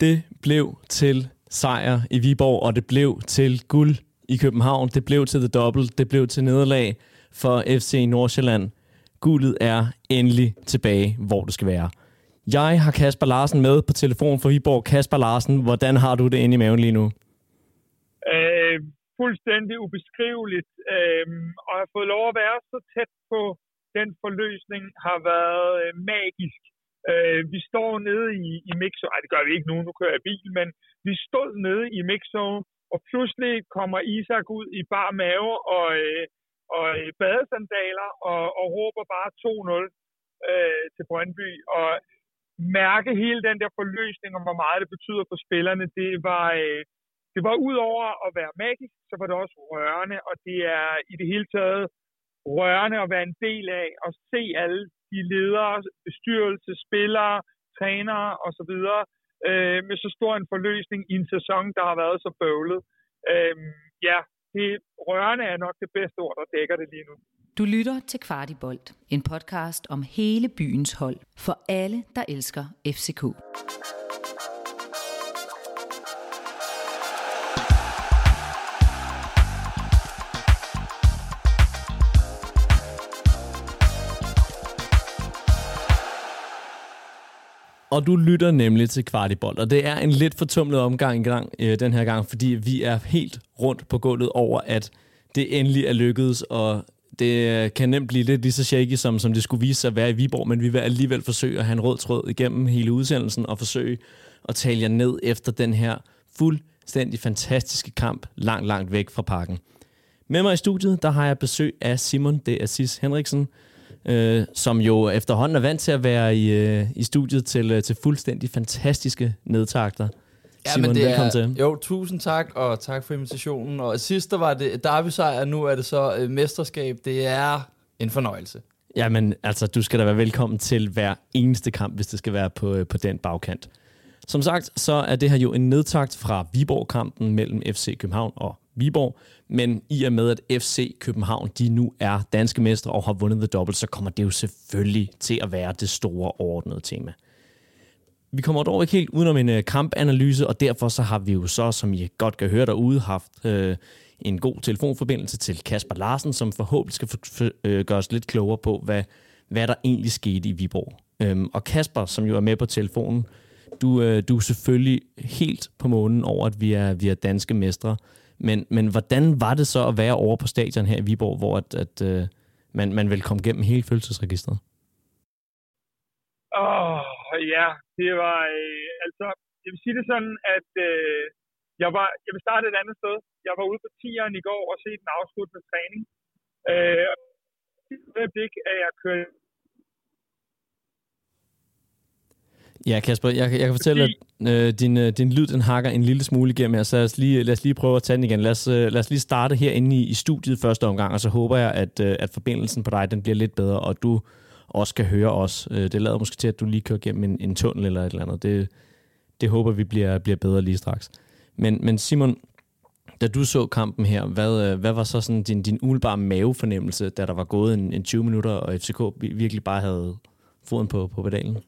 Det blev til sejr i Viborg, og det blev til guld i København. Det blev til The Double. Det blev til nederlag for FC Nordsjælland. Guldet er endelig tilbage, hvor det skal være. Jeg har Kasper Larsen med på telefon for Viborg. Kasper Larsen, hvordan har du det inde i maven lige nu? Øh, fuldstændig ubeskriveligt. Øh, og at have fået lov at være så tæt på den forløsning har været øh, magisk. Øh, vi står nede i, i mixzone. Nej, det gør vi ikke nu. Nu kører jeg bil. Men vi stod nede i mixzone, og pludselig kommer Isak ud i bar mave og, øh, og øh, badesandaler og, og råber bare 2-0 øh, til Brøndby. Og mærke hele den der forløsning om, hvor meget det betyder for spillerne, det var, øh, det var ud over at være magisk, så var det også rørende, og det er i det hele taget rørende at være en del af og se alle de ledere, bestyrelse, spillere, trænere osv. Øh, med så stor en forløsning i en sæson, der har været så bøvlet. Øh, ja, det rørende er nok det bedste ord, der dækker det lige nu. Du lytter til Kvartibolt, en podcast om hele byens hold for alle, der elsker FCK. Og du lytter nemlig til Kvartibold, og det er en lidt fortumlet omgang i gang øh, den her gang, fordi vi er helt rundt på gulvet over, at det endelig er lykkedes, og det kan nemt blive lidt lige så shaky, som, som det skulle vise sig at være i Viborg, men vi vil alligevel forsøge at have en rød tråd igennem hele udsendelsen og forsøge at tale jer ned efter den her fuldstændig fantastiske kamp langt, langt væk fra parken. Med mig i studiet, der har jeg besøg af Simon D. Assis Henriksen, øh, som jo efterhånden er vant til at være i, øh, i studiet til, øh, til fuldstændig fantastiske nedtakter. Ja, Simon, men det velkommen er, til. Jo, tusind tak, og tak for invitationen. Og sidst der var det derby sejr, nu er det så øh, mesterskab. Det er en fornøjelse. Jamen, altså, du skal da være velkommen til hver eneste kamp, hvis det skal være på, øh, på den bagkant. Som sagt, så er det her jo en nedtakt fra Viborg-kampen mellem FC København og Viborg, men i og med, at FC København de nu er danske mestre og har vundet The Double, så kommer det jo selvfølgelig til at være det store overordnede tema. Vi kommer dog ikke helt udenom en øh, kampanalyse, og derfor så har vi jo så, som I godt kan høre derude, haft øh, en god telefonforbindelse til Kasper Larsen, som forhåbentlig skal for, for, øh, gøre os lidt klogere på, hvad, hvad der egentlig skete i Viborg. Øhm, og Kasper, som jo er med på telefonen, du, øh, du er selvfølgelig helt på månen over, at vi er, vi er danske mestre. Men, men hvordan var det så at være over på stadion her i Viborg, hvor at, at, øh, man, man vil komme gennem hele følelsesregistret? Åh, oh, ja, det var, øh, altså, jeg vil sige det sådan, at øh, jeg, var, jeg vil starte et andet sted. Jeg var ude på tieren i går og se den afsluttende træning. Øh, og det øjeblik, at jeg kørte Ja, Kasper, jeg, jeg kan fortælle, at øh, din, øh, din lyd den hakker en lille smule igennem her, så lad os lige, lad os lige prøve at tage den igen. Lad os, øh, lad os lige starte herinde i, i studiet første omgang, og så håber jeg, at, øh, at forbindelsen på dig den bliver lidt bedre, og du også kan høre os. Øh, det lader måske til, at du lige kører gennem en, en tunnel eller et eller andet. Det, det håber vi bliver, bliver bedre lige straks. Men, men Simon, da du så kampen her, hvad, øh, hvad var så sådan din, din umiddelbare mavefornemmelse, da der var gået en, en 20 minutter, og FCK virkelig bare havde foden på, på pedalen?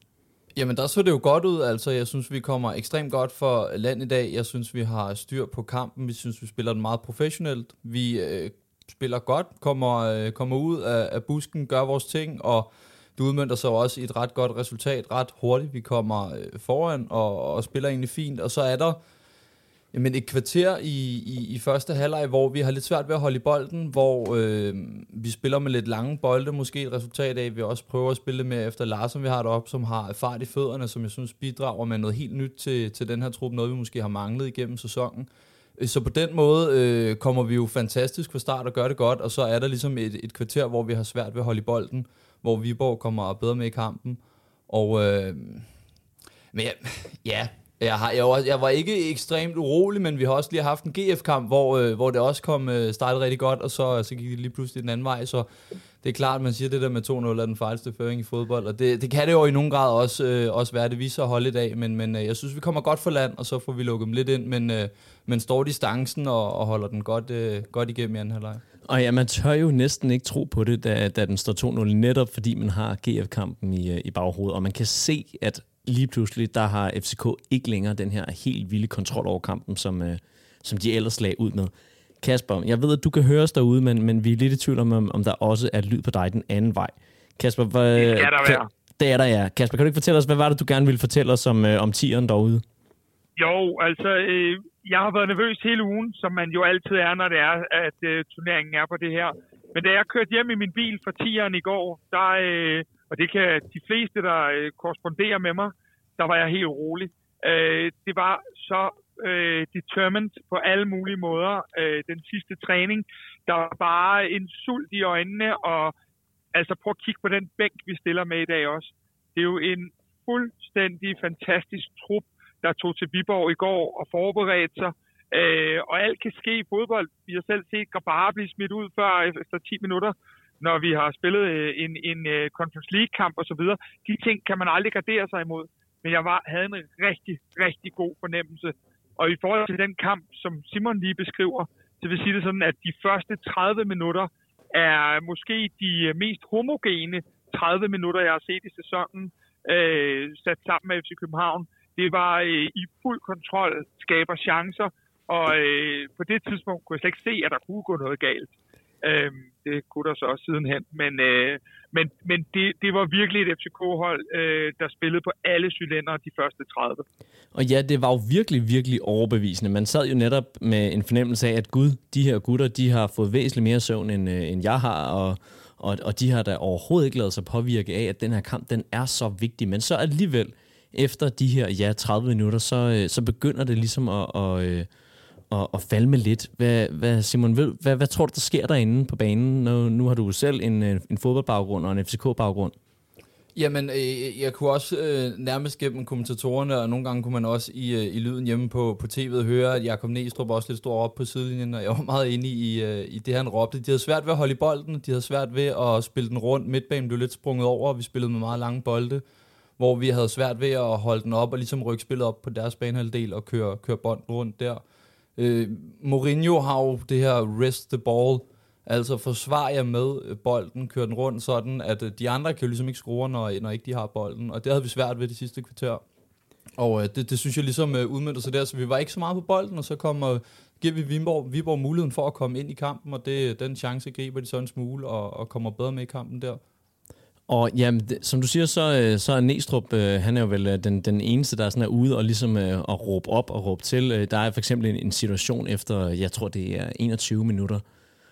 Jamen, der så det jo godt ud. Altså, jeg synes, vi kommer ekstremt godt for land i dag. Jeg synes, vi har styr på kampen. Vi synes, vi spiller den meget professionelt. Vi øh, spiller godt, kommer, øh, kommer ud af, af busken, gør vores ting, og det udmyndter sig også i et ret godt resultat ret hurtigt. Vi kommer øh, foran og, og spiller egentlig fint, og så er der Jamen et kvarter i, i, i første halvleg, hvor vi har lidt svært ved at holde i bolden, hvor øh, vi spiller med lidt lange bolde, måske et resultat af, at vi også prøver at spille med efter Lars, som vi har deroppe, som har fart i fødderne, som jeg synes bidrager med noget helt nyt til, til den her trup, noget vi måske har manglet igennem sæsonen. Øh, så på den måde øh, kommer vi jo fantastisk fra start og gør det godt, og så er der ligesom et, et kvarter, hvor vi har svært ved at holde i bolden, hvor Viborg kommer bedre med i kampen. Og øh, men ja, ja jeg, har, jeg, var, jeg var ikke ekstremt urolig, men vi har også lige haft en GF-kamp, hvor, øh, hvor det også kom øh, startet rigtig godt, og så, øh, så gik det lige pludselig den anden vej, så det er klart, man siger, det der med 2-0 er den fejlste føring i fodbold, og det, det kan det jo i nogen grad også, øh, også være. Det viser at holde i dag, men, men øh, jeg synes, vi kommer godt for land, og så får vi lukket dem lidt ind, men, øh, men står distancen og, og holder den godt, øh, godt igennem i anden halvleg. Og ja, man tør jo næsten ikke tro på det, da, da den står 2-0, netop fordi man har GF-kampen i, øh, i baghovedet, og man kan se, at lige pludselig, der har FCK ikke længere den her helt vilde kontrol over kampen, som, øh, som de ellers lagde ud med. Kasper, jeg ved, at du kan høre os derude, men, men vi er lidt i tvivl om, om der også er lyd på dig den anden vej. Kasper, hvad, det skal der være. Det er der, ja. Kasper, kan du ikke fortælle os, hvad var det, du gerne ville fortælle os om, øh, om tieren derude? Jo, altså, øh, jeg har været nervøs hele ugen, som man jo altid er, når det er, at øh, turneringen er på det her. Men da jeg kørte hjem i min bil fra tieren i går, der, øh, og det kan de fleste, der øh, korresponderer med mig, der var jeg helt rolig. Øh, det var så øh, determined på alle mulige måder. Øh, den sidste træning, der var bare en sult i øjnene, og altså prøv at kigge på den bænk, vi stiller med i dag også. Det er jo en fuldstændig fantastisk trup, der tog til Viborg i går og forberedte sig. Øh, og alt kan ske i fodbold. Vi har selv set Grabara blive smidt ud før efter 10 minutter, når vi har spillet øh, en, en øh, Conference League-kamp osv. De ting kan man aldrig gardere sig imod. Men jeg var, havde en rigtig, rigtig god fornemmelse. Og i forhold til den kamp, som Simon lige beskriver, så vil sige det sådan, at de første 30 minutter er måske de øh, mest homogene 30 minutter, jeg har set i sæsonen, øh, sat sammen med FC København. Det var øh, i fuld kontrol, skaber chancer, og øh, på det tidspunkt kunne jeg slet ikke se, at der kunne gå noget galt. Øh, det kunne der så også sidenhen. Men, øh, men, men det, det var virkelig et FCK-hold, øh, der spillede på alle cylindre de første 30. Og ja, det var jo virkelig, virkelig overbevisende. Man sad jo netop med en fornemmelse af, at gud, de her gutter, de har fået væsentligt mere søvn, end, øh, end jeg har, og, og, og de har da overhovedet ikke lavet sig påvirke af, at den her kamp, den er så vigtig. Men så alligevel, efter de her ja, 30 minutter, så, øh, så begynder det ligesom at, at, øh, at, at falme lidt. Hvad, hvad, Simon, hvad, hvad, hvad tror du, der sker derinde på banen? Nu, nu har du selv en, øh, en fodboldbaggrund og en FCK-baggrund. Jamen, øh, øh, jeg kunne også øh, nærmest gennem kommentatorerne, og nogle gange kunne man også i, øh, i lyden hjemme på, på tv'et høre, at Jakob Næstrup også lidt stor op på sidelinjen, og jeg var meget inde i, øh, i det, han råbte. De havde svært ved at holde i bolden, de havde svært ved at spille den rundt. Midtbanen blev lidt sprunget over, og vi spillede med meget lange bolde, hvor vi havde svært ved at holde den op og ligesom rykke spillet op på deres banehalvdel og køre, køre bolden rundt der. Øh, Mourinho har jo det her rest the ball, altså forsvar jer med øh, bolden, kør den rundt sådan, at øh, de andre kan jo ligesom ikke score, når, øh, når ikke de har bolden, og det havde vi svært ved det sidste kvarter. Og øh, det, det synes jeg ligesom øh, udmyndte sig der, så vi var ikke så meget på bolden, og så kommer, giver vi Viborg, Viborg muligheden for at komme ind i kampen, og det, den chance griber de sådan en smule, og, og kommer bedre med i kampen der. Og jamen, det, som du siger, så, øh, så er Næstrup, øh, han er jo vel øh, den, den eneste, der sådan er ude og ligesom øh, at råbe op og råbe til. Øh, der er for eksempel en, en situation efter, jeg tror det er 21 minutter,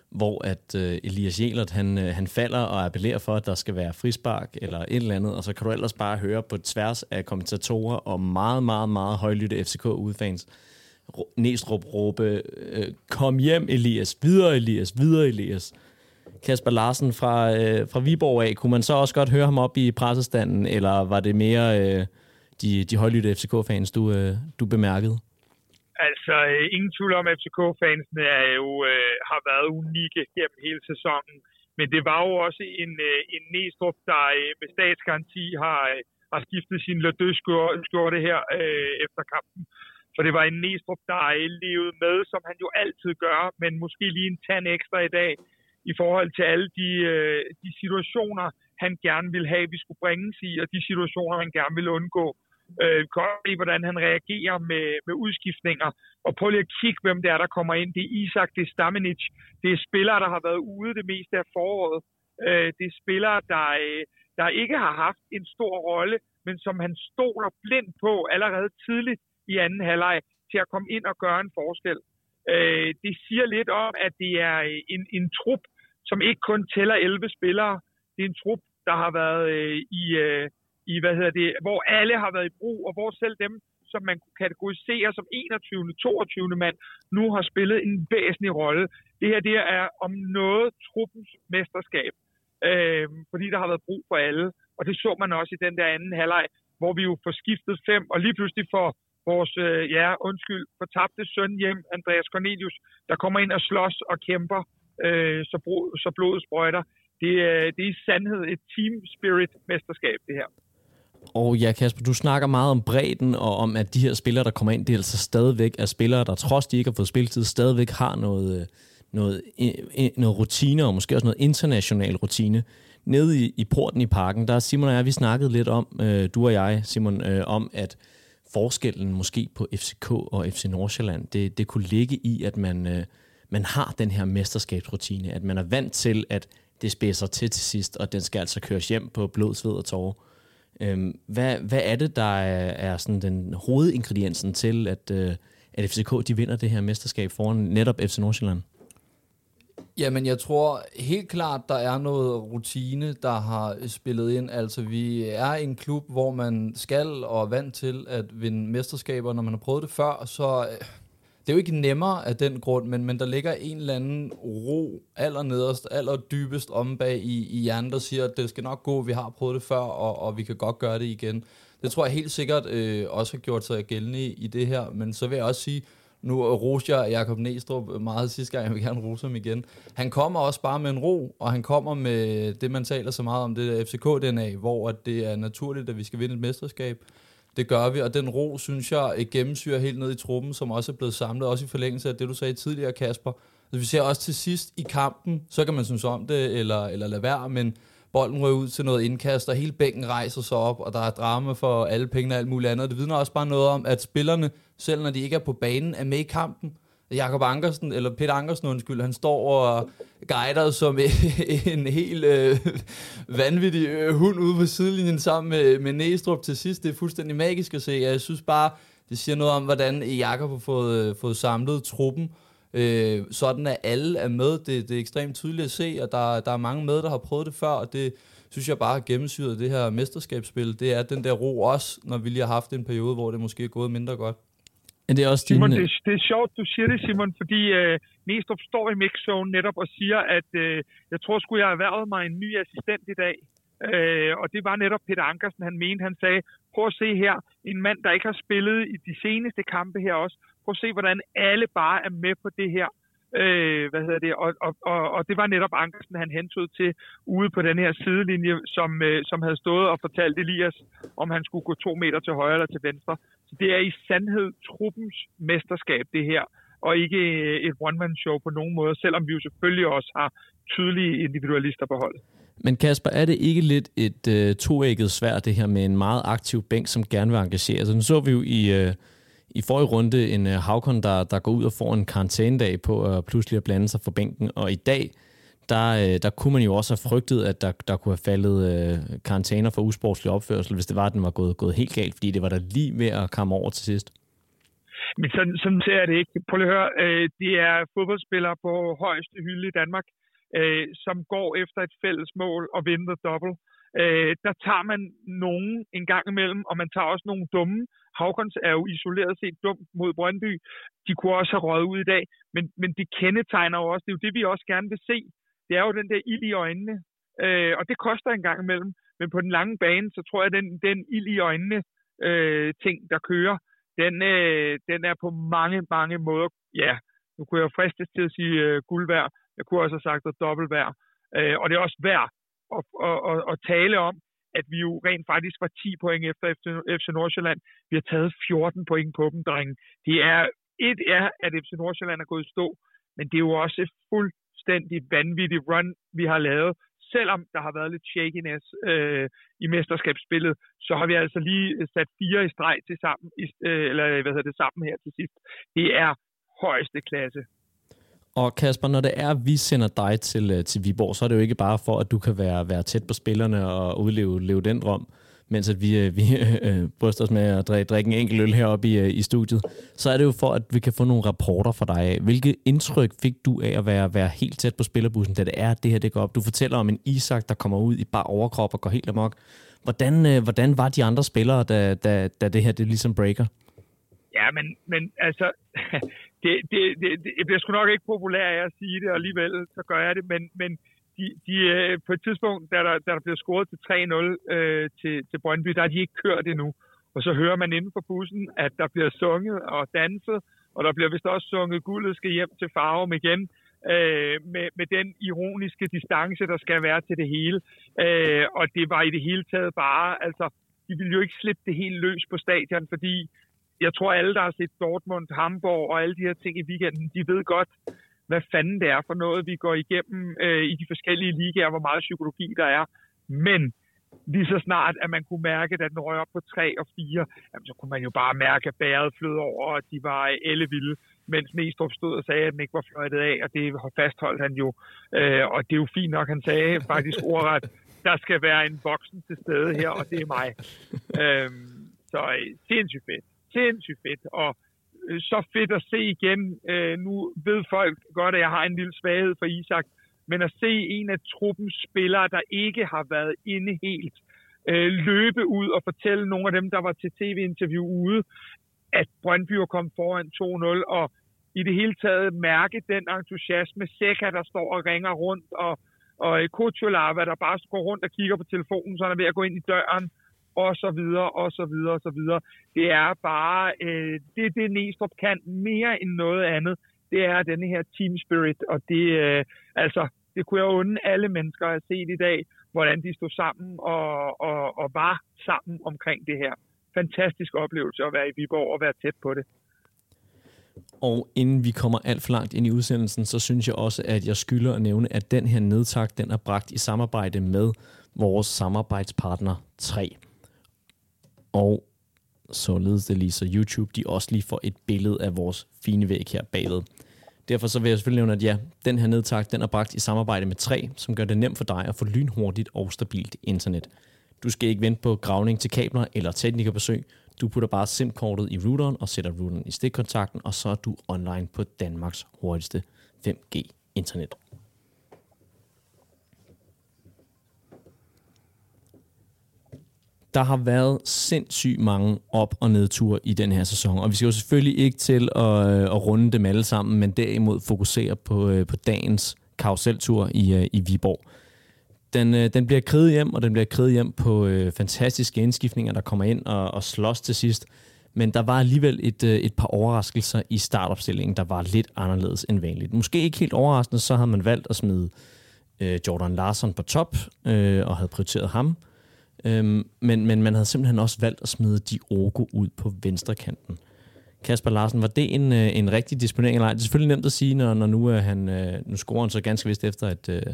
hvor at øh, Elias Jelert, han, han falder og appellerer for, at der skal være frispark eller et eller andet, og så kan du ellers bare høre på tværs af kommentatorer og meget, meget, meget højlytte FCK-udfans, Næstrup råbe, øh, kom hjem Elias, videre Elias, videre Elias. Kasper Larsen fra, øh, fra Viborg af, kunne man så også godt høre ham op i pressestanden, eller var det mere øh, de, de højlytte FCK-fans, du, øh, du bemærkede? Altså, øh, ingen tvivl om, at FCK-fansene er jo, øh, har været unikke gennem hele sæsonen. Men det var jo også en, øh, en Næstrup, der øh, med statsgaranti har, øh, har skiftet sin lødøskjorte her øh, efter kampen. For det var en Næstrup, der øh, levede med, som han jo altid gør, men måske lige en tand ekstra i dag i forhold til alle de, øh, de situationer, han gerne ville have, vi skulle bringes i, og de situationer, han gerne ville undgå. Øh, godt i, hvordan han reagerer med, med udskiftninger. Og prøv lige at kigge, hvem det er, der kommer ind. Det er Isak, det er Stamenic, det er spillere, der har været ude det meste af foråret. Øh, det er spillere, der, øh, der ikke har haft en stor rolle, men som han stoler blindt på allerede tidligt i anden halvleg til at komme ind og gøre en forskel. Øh, det siger lidt om, at det er øh, en, en trup, som ikke kun tæller 11 spillere. Det er en trup, der har været øh, i, øh, i, hvad hedder det, hvor alle har været i brug, og hvor selv dem, som man kunne kategorisere som 21. 22. mand, nu har spillet en væsentlig rolle. Det her det er om noget truppens mesterskab, øh, fordi der har været brug for alle. Og det så man også i den der anden halvleg, hvor vi jo får skiftet fem, og lige pludselig får vores, øh, ja, undskyld, fortabte søn hjem, Andreas Cornelius, der kommer ind og slås og kæmper øh, så, bro, så blodet sprøjter. Det, øh, det er i sandhed et team spirit mesterskab, det her. Og ja, Kasper, du snakker meget om bredden, og om, at de her spillere, der kommer ind, det er altså stadigvæk er spillere, der trods de ikke har fået spilletid, stadigvæk har noget, øh, noget, øh, øh, noget rutine, og måske også noget international rutine. nede i, i porten i parken, der Simon og jeg, vi snakkede lidt om, øh, du og jeg, Simon, øh, om at forskellen måske på FCK og FC Nordsjælland, det, det kunne ligge i, at man, øh, man har den her mesterskabsrutine, at man er vant til, at det spidser til til sidst, og den skal altså køres hjem på blod, sved og tårer. Øhm, hvad, hvad er det, der er, er sådan den hovedingrediensen til, at, øh, at FCK de vinder det her mesterskab foran netop FC Nordsjælland? Jamen, jeg tror helt klart, der er noget rutine, der har øh, spillet ind. Altså, vi er en klub, hvor man skal og er vant til at vinde mesterskaber. Når man har prøvet det før, så øh, det er jo ikke nemmere af den grund, men, men der ligger en eller anden ro allernederst, allerdybest om bag i, i hjernen, der siger, at det skal nok gå, vi har prøvet det før, og, og vi kan godt gøre det igen. Det tror jeg helt sikkert øh, også har gjort sig gældende i, i det her, men så vil jeg også sige, nu roser jeg Jacob Næstrup meget sidste gang, jeg vil gerne rose ham igen. Han kommer også bare med en ro, og han kommer med det, man taler så meget om, det der FCK-DNA, hvor det er naturligt, at vi skal vinde et mesterskab. Det gør vi, og den ro, synes jeg, øh, gennemsyrer helt ned i truppen, som også er blevet samlet, også i forlængelse af det, du sagde tidligere, Kasper. Så vi ser også til sidst i kampen, så kan man synes om det, eller, eller lade være, men bolden rører ud til noget indkast, og hele bænken rejser sig op, og der er drama for alle pengene og alt muligt andet. Det vidner også bare noget om, at spillerne, selv når de ikke er på banen, er med i kampen. Jakob Ankersen, eller Peter Ankersen undskyld, han står og guider som en helt øh, vanvittig øh, hund ude på sidelinjen sammen med, med Næstrup til sidst. Det er fuldstændig magisk at se. Jeg synes bare, det siger noget om, hvordan Jakob har fået, øh, fået samlet truppen. Øh, sådan at alle er med. Det, det er ekstremt tydeligt at se, og der, der er mange med, der har prøvet det før, og det synes jeg bare har gennemsyret det her mesterskabsspil. Det er den der ro også, når vi lige har haft en periode, hvor det måske er gået mindre godt. Men det er også Simon, din... det, det er sjovt, du siger det, Simon, fordi øh, Næstrup står i mixzone netop og siger, at øh, jeg tror skulle jeg have erhvervet mig en ny assistent i dag. Øh, og det var netop Peter Ankersen, han mente. Han sagde, prøv at se her, en mand, der ikke har spillet i de seneste kampe her også. Prøv at se, hvordan alle bare er med på det her. Øh, hvad hedder det? Og, og, og, og det var netop Ankersen, han hentede til ude på den her sidelinje, som, øh, som havde stået og fortalt Elias, om han skulle gå to meter til højre eller til venstre. Så det er i sandhed truppens mesterskab, det her, og ikke øh, et one-man-show på nogen måde, selvom vi jo selvfølgelig også har tydelige individualister på holdet. Men Kasper, er det ikke lidt et øh, toægget svært, det her med en meget aktiv bænk, som gerne vil engagere sig? Nu så vi jo i, øh, i forrige runde en øh, Havkon, der, der går ud og får en karantænedag på at pludselig at blande sig for bænken, og i dag, der, øh, der kunne man jo også have frygtet, at der, der kunne have faldet øh, karantæner for usportslig opførsel, hvis det var, at den var gået, gået helt galt, fordi det var der lige ved at komme over til sidst. Men sådan, sådan ser jeg det ikke. Prøv at høre, øh, det er fodboldspillere på højeste hylde i Danmark, øh, som går efter et fælles mål og vinder double. Øh, der tager man nogen en gang imellem, og man tager også nogle dumme. Havkons er jo isoleret set dumt mod Brøndby. De kunne også have røget ud i dag, men, men det kendetegner jo også, det er jo det, vi også gerne vil se. Det er jo den der ild i øjnene, øh, og det koster en gang imellem. Men på den lange bane, så tror jeg, at den, den ild i øjnene øh, ting, der kører, den, øh, den er på mange, mange måder, ja, nu kunne jeg fristes til at sige øh, guld værd. Jeg kunne også have sagt at dobbelt værd. Øh, og det er også værd at, at, at, at tale om, at vi jo rent faktisk var 10 point efter FC Nordsjælland. Vi har taget 14 point på dem, drenge. Det er, et er, at FC Nordsjælland er gået i stå, men det er jo også et fuldstændig vanvittigt run, vi har lavet. Selvom der har været lidt shakiness øh, i mesterskabsspillet, så har vi altså lige øh, sat fire i streg til sammen, øh, eller hvad hedder det, sammen her til sidst. Det er højeste klasse. Og Kasper, når det er, at vi sender dig til, øh, til Viborg, så er det jo ikke bare for, at du kan være, være tæt på spillerne og udleve leve den drøm, mens at vi, øh, vi øh, bryster os med at drikke, drikke en enkelt øl heroppe i, øh, i studiet, så er det jo for, at vi kan få nogle rapporter fra dig af. Hvilket indtryk fik du af at være, være helt tæt på spillerbussen, da det er, det her det går op? Du fortæller om en Isak, der kommer ud i bare overkrop og går helt amok. Hvordan, øh, hvordan var de andre spillere, da, da, da det her det ligesom breaker? Ja, men, men altså, det, det, det, det bliver sgu nok ikke populær af at sige det, og alligevel så gør jeg det, men, men de, de, øh, på et tidspunkt, da der, da der bliver scoret til 3-0 øh, til, til Brøndby, der er de ikke kørt endnu. Og så hører man inden for bussen, at der bliver sunget og danset, og der bliver vist også sunget, guldet skal hjem til Farum igen, øh, med, med den ironiske distance, der skal være til det hele. Øh, og det var i det hele taget bare, altså, de ville jo ikke slippe det helt løs på stadion, fordi jeg tror alle, der har set Dortmund, Hamburg og alle de her ting i weekenden, de ved godt, hvad fanden det er for noget, vi går igennem øh, i de forskellige ligaer, hvor meget psykologi der er. Men lige så snart, at man kunne mærke, at den røg op på 3 og 4, jamen, så kunne man jo bare mærke, at bæret flød over, og de var ellevilde, mens Næstrup stod og sagde, at den ikke var fløjtet af, og det fastholdt han jo. Øh, og det er jo fint nok, han sagde faktisk ordret, der skal være en voksen til stede her, og det er mig. Øh, så sindssygt fedt. Sindssygt fedt. Og øh, så fedt at se igen. Øh, nu ved folk godt, at jeg har en lille svaghed for Isak, men at se en af truppens spillere, der ikke har været inde helt, øh, løbe ud og fortælle nogle af dem, der var til tv-interview ude, at Brøndby er kommet foran 2-0, og i det hele taget mærke den entusiasme. Seca, der står og ringer rundt, og, og øh, Kutsulava, der bare går rundt og kigger på telefonen, så han er ved at gå ind i døren, og så videre, og så videre, og så videre. Det er bare, øh, det det Næstrup kan mere end noget andet, det er denne her team spirit, og det, øh, altså, det kunne jeg unde alle mennesker at se i dag, hvordan de stod sammen og, og, og var sammen omkring det her. Fantastisk oplevelse at være i Viborg og være tæt på det. Og inden vi kommer alt for langt ind i udsendelsen, så synes jeg også, at jeg skylder at nævne, at den her nedtak, den er bragt i samarbejde med vores samarbejdspartner 3. Og således det lige så YouTube, de også lige får et billede af vores fine væg her bagved. Derfor så vil jeg selvfølgelig nævne, at ja, den her nedtak, den er bragt i samarbejde med 3, som gør det nemt for dig at få lynhurtigt og stabilt internet. Du skal ikke vente på gravning til kabler eller teknikerbesøg. Du putter bare SIM-kortet i routeren og sætter routeren i stikkontakten, og så er du online på Danmarks hurtigste 5G-internet. Der har været sindssygt mange op- og nedture i den her sæson, og vi skal jo selvfølgelig ikke til at, øh, at runde dem alle sammen, men derimod fokusere på, øh, på dagens karuseltur i, øh, i Viborg. Den, den bliver kriget hjem, og den bliver kriget hjem på øh, fantastiske indskiftninger, der kommer ind og, og slås til sidst. Men der var alligevel et, et par overraskelser i startopstillingen, der var lidt anderledes end vanligt. Måske ikke helt overraskende, så havde man valgt at smide øh, Jordan Larson på top, øh, og havde prioriteret ham. Øhm, men, men man havde simpelthen også valgt at smide Diogo ud på venstre kanten. Kasper Larsen, var det en, øh, en rigtig disponering eller ej? Det er selvfølgelig nemt at sige, når, når nu, er han, øh, nu scorer han så ganske vist efter et, øh,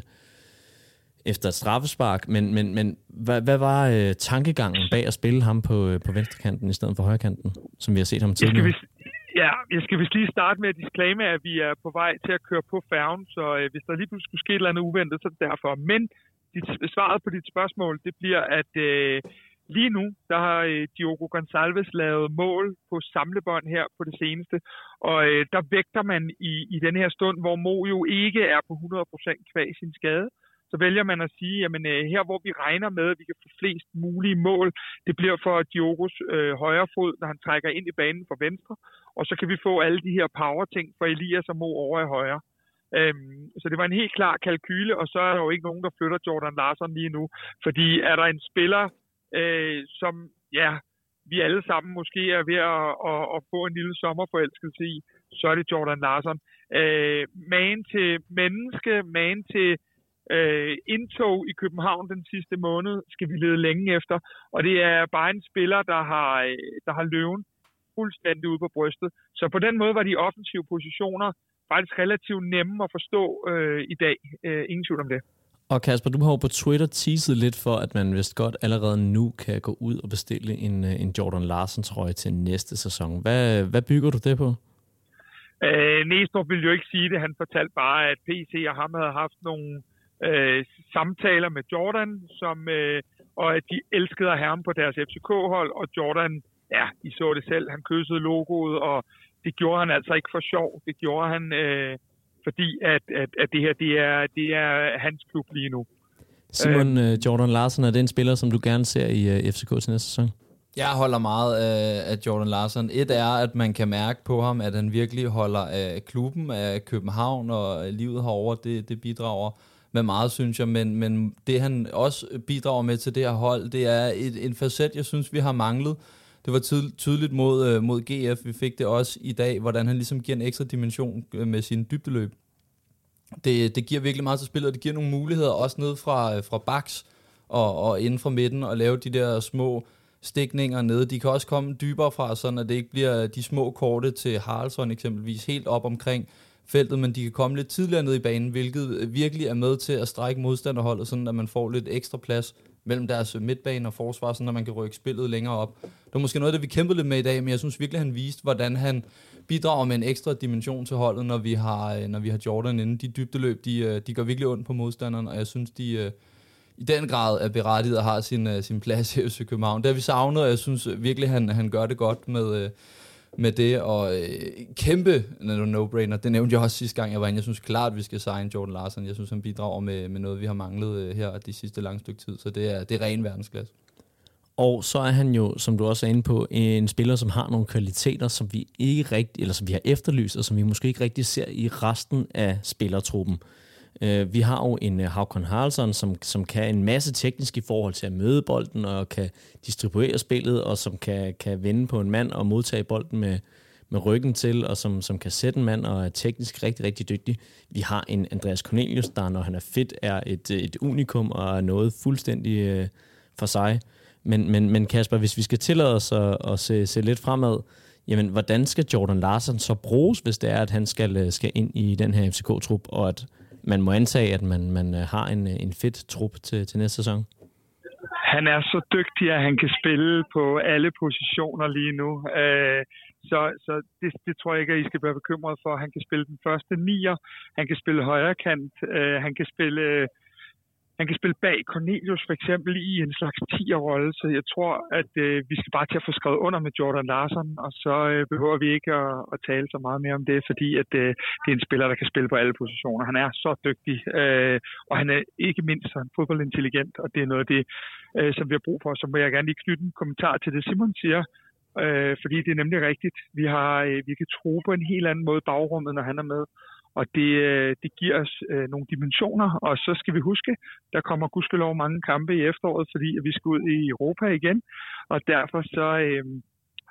efter et straffespark, men, men, men hvad, hvad var øh, tankegangen bag at spille ham på, øh, på venstrekanten i stedet for højrekanten, som vi har set ham tidligere? Ja, jeg skal vist lige starte med at disclaimer, at vi er på vej til at køre på færgen, så øh, hvis der lige pludselig skulle ske et eller andet uventet, så er det derfor. Men dit, svaret på dit spørgsmål, det bliver, at øh, lige nu, der har øh, Diogo Gonçalves lavet mål på samlebånd her på det seneste, og øh, der vægter man i, i den her stund, hvor Mo jo ikke er på 100% kvæg sin skade, så vælger man at sige, at øh, her hvor vi regner med, at vi kan få flest mulige mål, det bliver for Diogos øh, højre fod, når han trækker ind i banen for venstre, og så kan vi få alle de her power-ting for Elias og Mo over i højre. Øhm, så det var en helt klar kalkyle, og så er der jo ikke nogen, der flytter Jordan Larson lige nu. Fordi er der en spiller, øh, som ja, vi alle sammen måske er ved at, at, at få en lille sommerforelskelse i, så er det Jordan Larson. Øh, man til menneske, man til øh, indtog i København den sidste måned, skal vi lede længe efter. Og det er bare en spiller, der har, øh, der har løven fuldstændig ude på brystet. Så på den måde var de offensive positioner faktisk relativt nemme at forstå øh, i dag. Øh, ingen tvivl om det. Og Kasper, du har jo på Twitter teaset lidt for, at man vist godt allerede nu kan gå ud og bestille en, øh, en Jordan Larsen trøje til næste sæson. Hvad, hvad bygger du det på? Øh, Næstrup ville jo ikke sige det. Han fortalte bare, at PC og ham havde haft nogle øh, samtaler med Jordan, som, øh, og at de elskede at have ham på deres FCK-hold, og Jordan, ja, I så det selv, han kyssede logoet, og det gjorde han altså ikke for sjov. Det gjorde han, øh, fordi at, at, at det her det er, det er hans klub lige nu. Simon øh, Jordan Larsen, er det en spiller, som du gerne ser i øh, FCK til næste sæson? Jeg holder meget af, af Jordan Larsen. Et er, at man kan mærke på ham, at han virkelig holder af klubben, af København og livet herover. Det, det bidrager med meget, synes jeg. Men, men det, han også bidrager med til det her hold, det er et, en facet, jeg synes, vi har manglet det var tydeligt mod, øh, mod GF. Vi fik det også i dag, hvordan han ligesom giver en ekstra dimension øh, med sin dybdeløb. Det, det giver virkelig meget til spillet, og det giver nogle muligheder også ned fra, øh, fra baks og, og inden fra midten og lave de der små stikninger nede. De kan også komme dybere fra, sådan at det ikke bliver de små korte til Haraldsson eksempelvis helt op omkring feltet, men de kan komme lidt tidligere ned i banen, hvilket virkelig er med til at strække modstanderholdet, sådan at man får lidt ekstra plads mellem deres midtbane og forsvar, så man kan rykke spillet længere op. Det var måske noget, det vi kæmpede lidt med i dag, men jeg synes virkelig, han viste, hvordan han bidrager med en ekstra dimension til holdet, når vi har, øh, når vi har Jordan inde. De dybdeløb, de, øh, de gør virkelig ondt på modstanderen, og jeg synes, de øh, i den grad er berettiget og har sin, sin plads i FC København. Det har vi savnet, og jeg synes virkelig, han, han gør det godt med, med det, og øh, kæmpe no-brainer. Det nævnte jeg også sidste gang, jeg var inde. Jeg synes klart, vi skal signe Jordan Larsen. Jeg synes, han bidrager med, med noget, vi har manglet øh, her de sidste lange stykke tid. Så det er, det er ren verdensklasse. Og så er han jo, som du også er inde på, en spiller, som har nogle kvaliteter, som vi ikke rigtig, eller som vi har efterlyst, og som vi måske ikke rigtig ser i resten af spillertruppen. Øh, vi har jo en øh, uh, Havkon Haraldsson, som, som kan en masse teknisk i forhold til at møde bolden, og kan distribuere spillet, og som kan, kan vende på en mand og modtage bolden med, med ryggen til, og som, som kan sætte en mand og er teknisk rigtig, rigtig dygtig. Vi har en Andreas Cornelius, der når han er fit, er et, øh, et unikum og er noget fuldstændig øh, for sig. Men, men, men Kasper, hvis vi skal tillade os at, at se, se lidt fremad, jamen hvordan skal Jordan Larsen så bruges, hvis det er, at han skal, øh, skal ind i den her FCK-trup, og at man må antage, at man, man øh, har en, øh, en fedt trup til, til næste sæson? Han er så dygtig, at han kan spille på alle positioner lige nu. Øh, så så det, det tror jeg ikke, at I skal være bekymret for. Han kan spille den første nier, han kan spille højre kant, han kan spille han kan spille bag Cornelius for eksempel i en slags 10'er-rolle, så jeg tror, at øh, vi skal bare til at få skrevet under med Jordan Larsen, og så øh, behøver vi ikke at, at tale så meget mere om det, fordi at øh, det er en spiller, der kan spille på alle positioner. Han er så dygtig, øh, og han er ikke mindst så fodboldintelligent, og det er noget af det, øh, som vi har brug for. Så må jeg gerne lige knytte en kommentar til det, Simon siger, øh, fordi det er nemlig rigtigt. Vi, har, øh, vi kan tro på en helt anden måde bagrummet, når han er med. Og det, øh, det giver os øh, nogle dimensioner, og så skal vi huske, der kommer gudskelov mange kampe i efteråret, fordi vi skal ud i Europa igen, og derfor så, øh,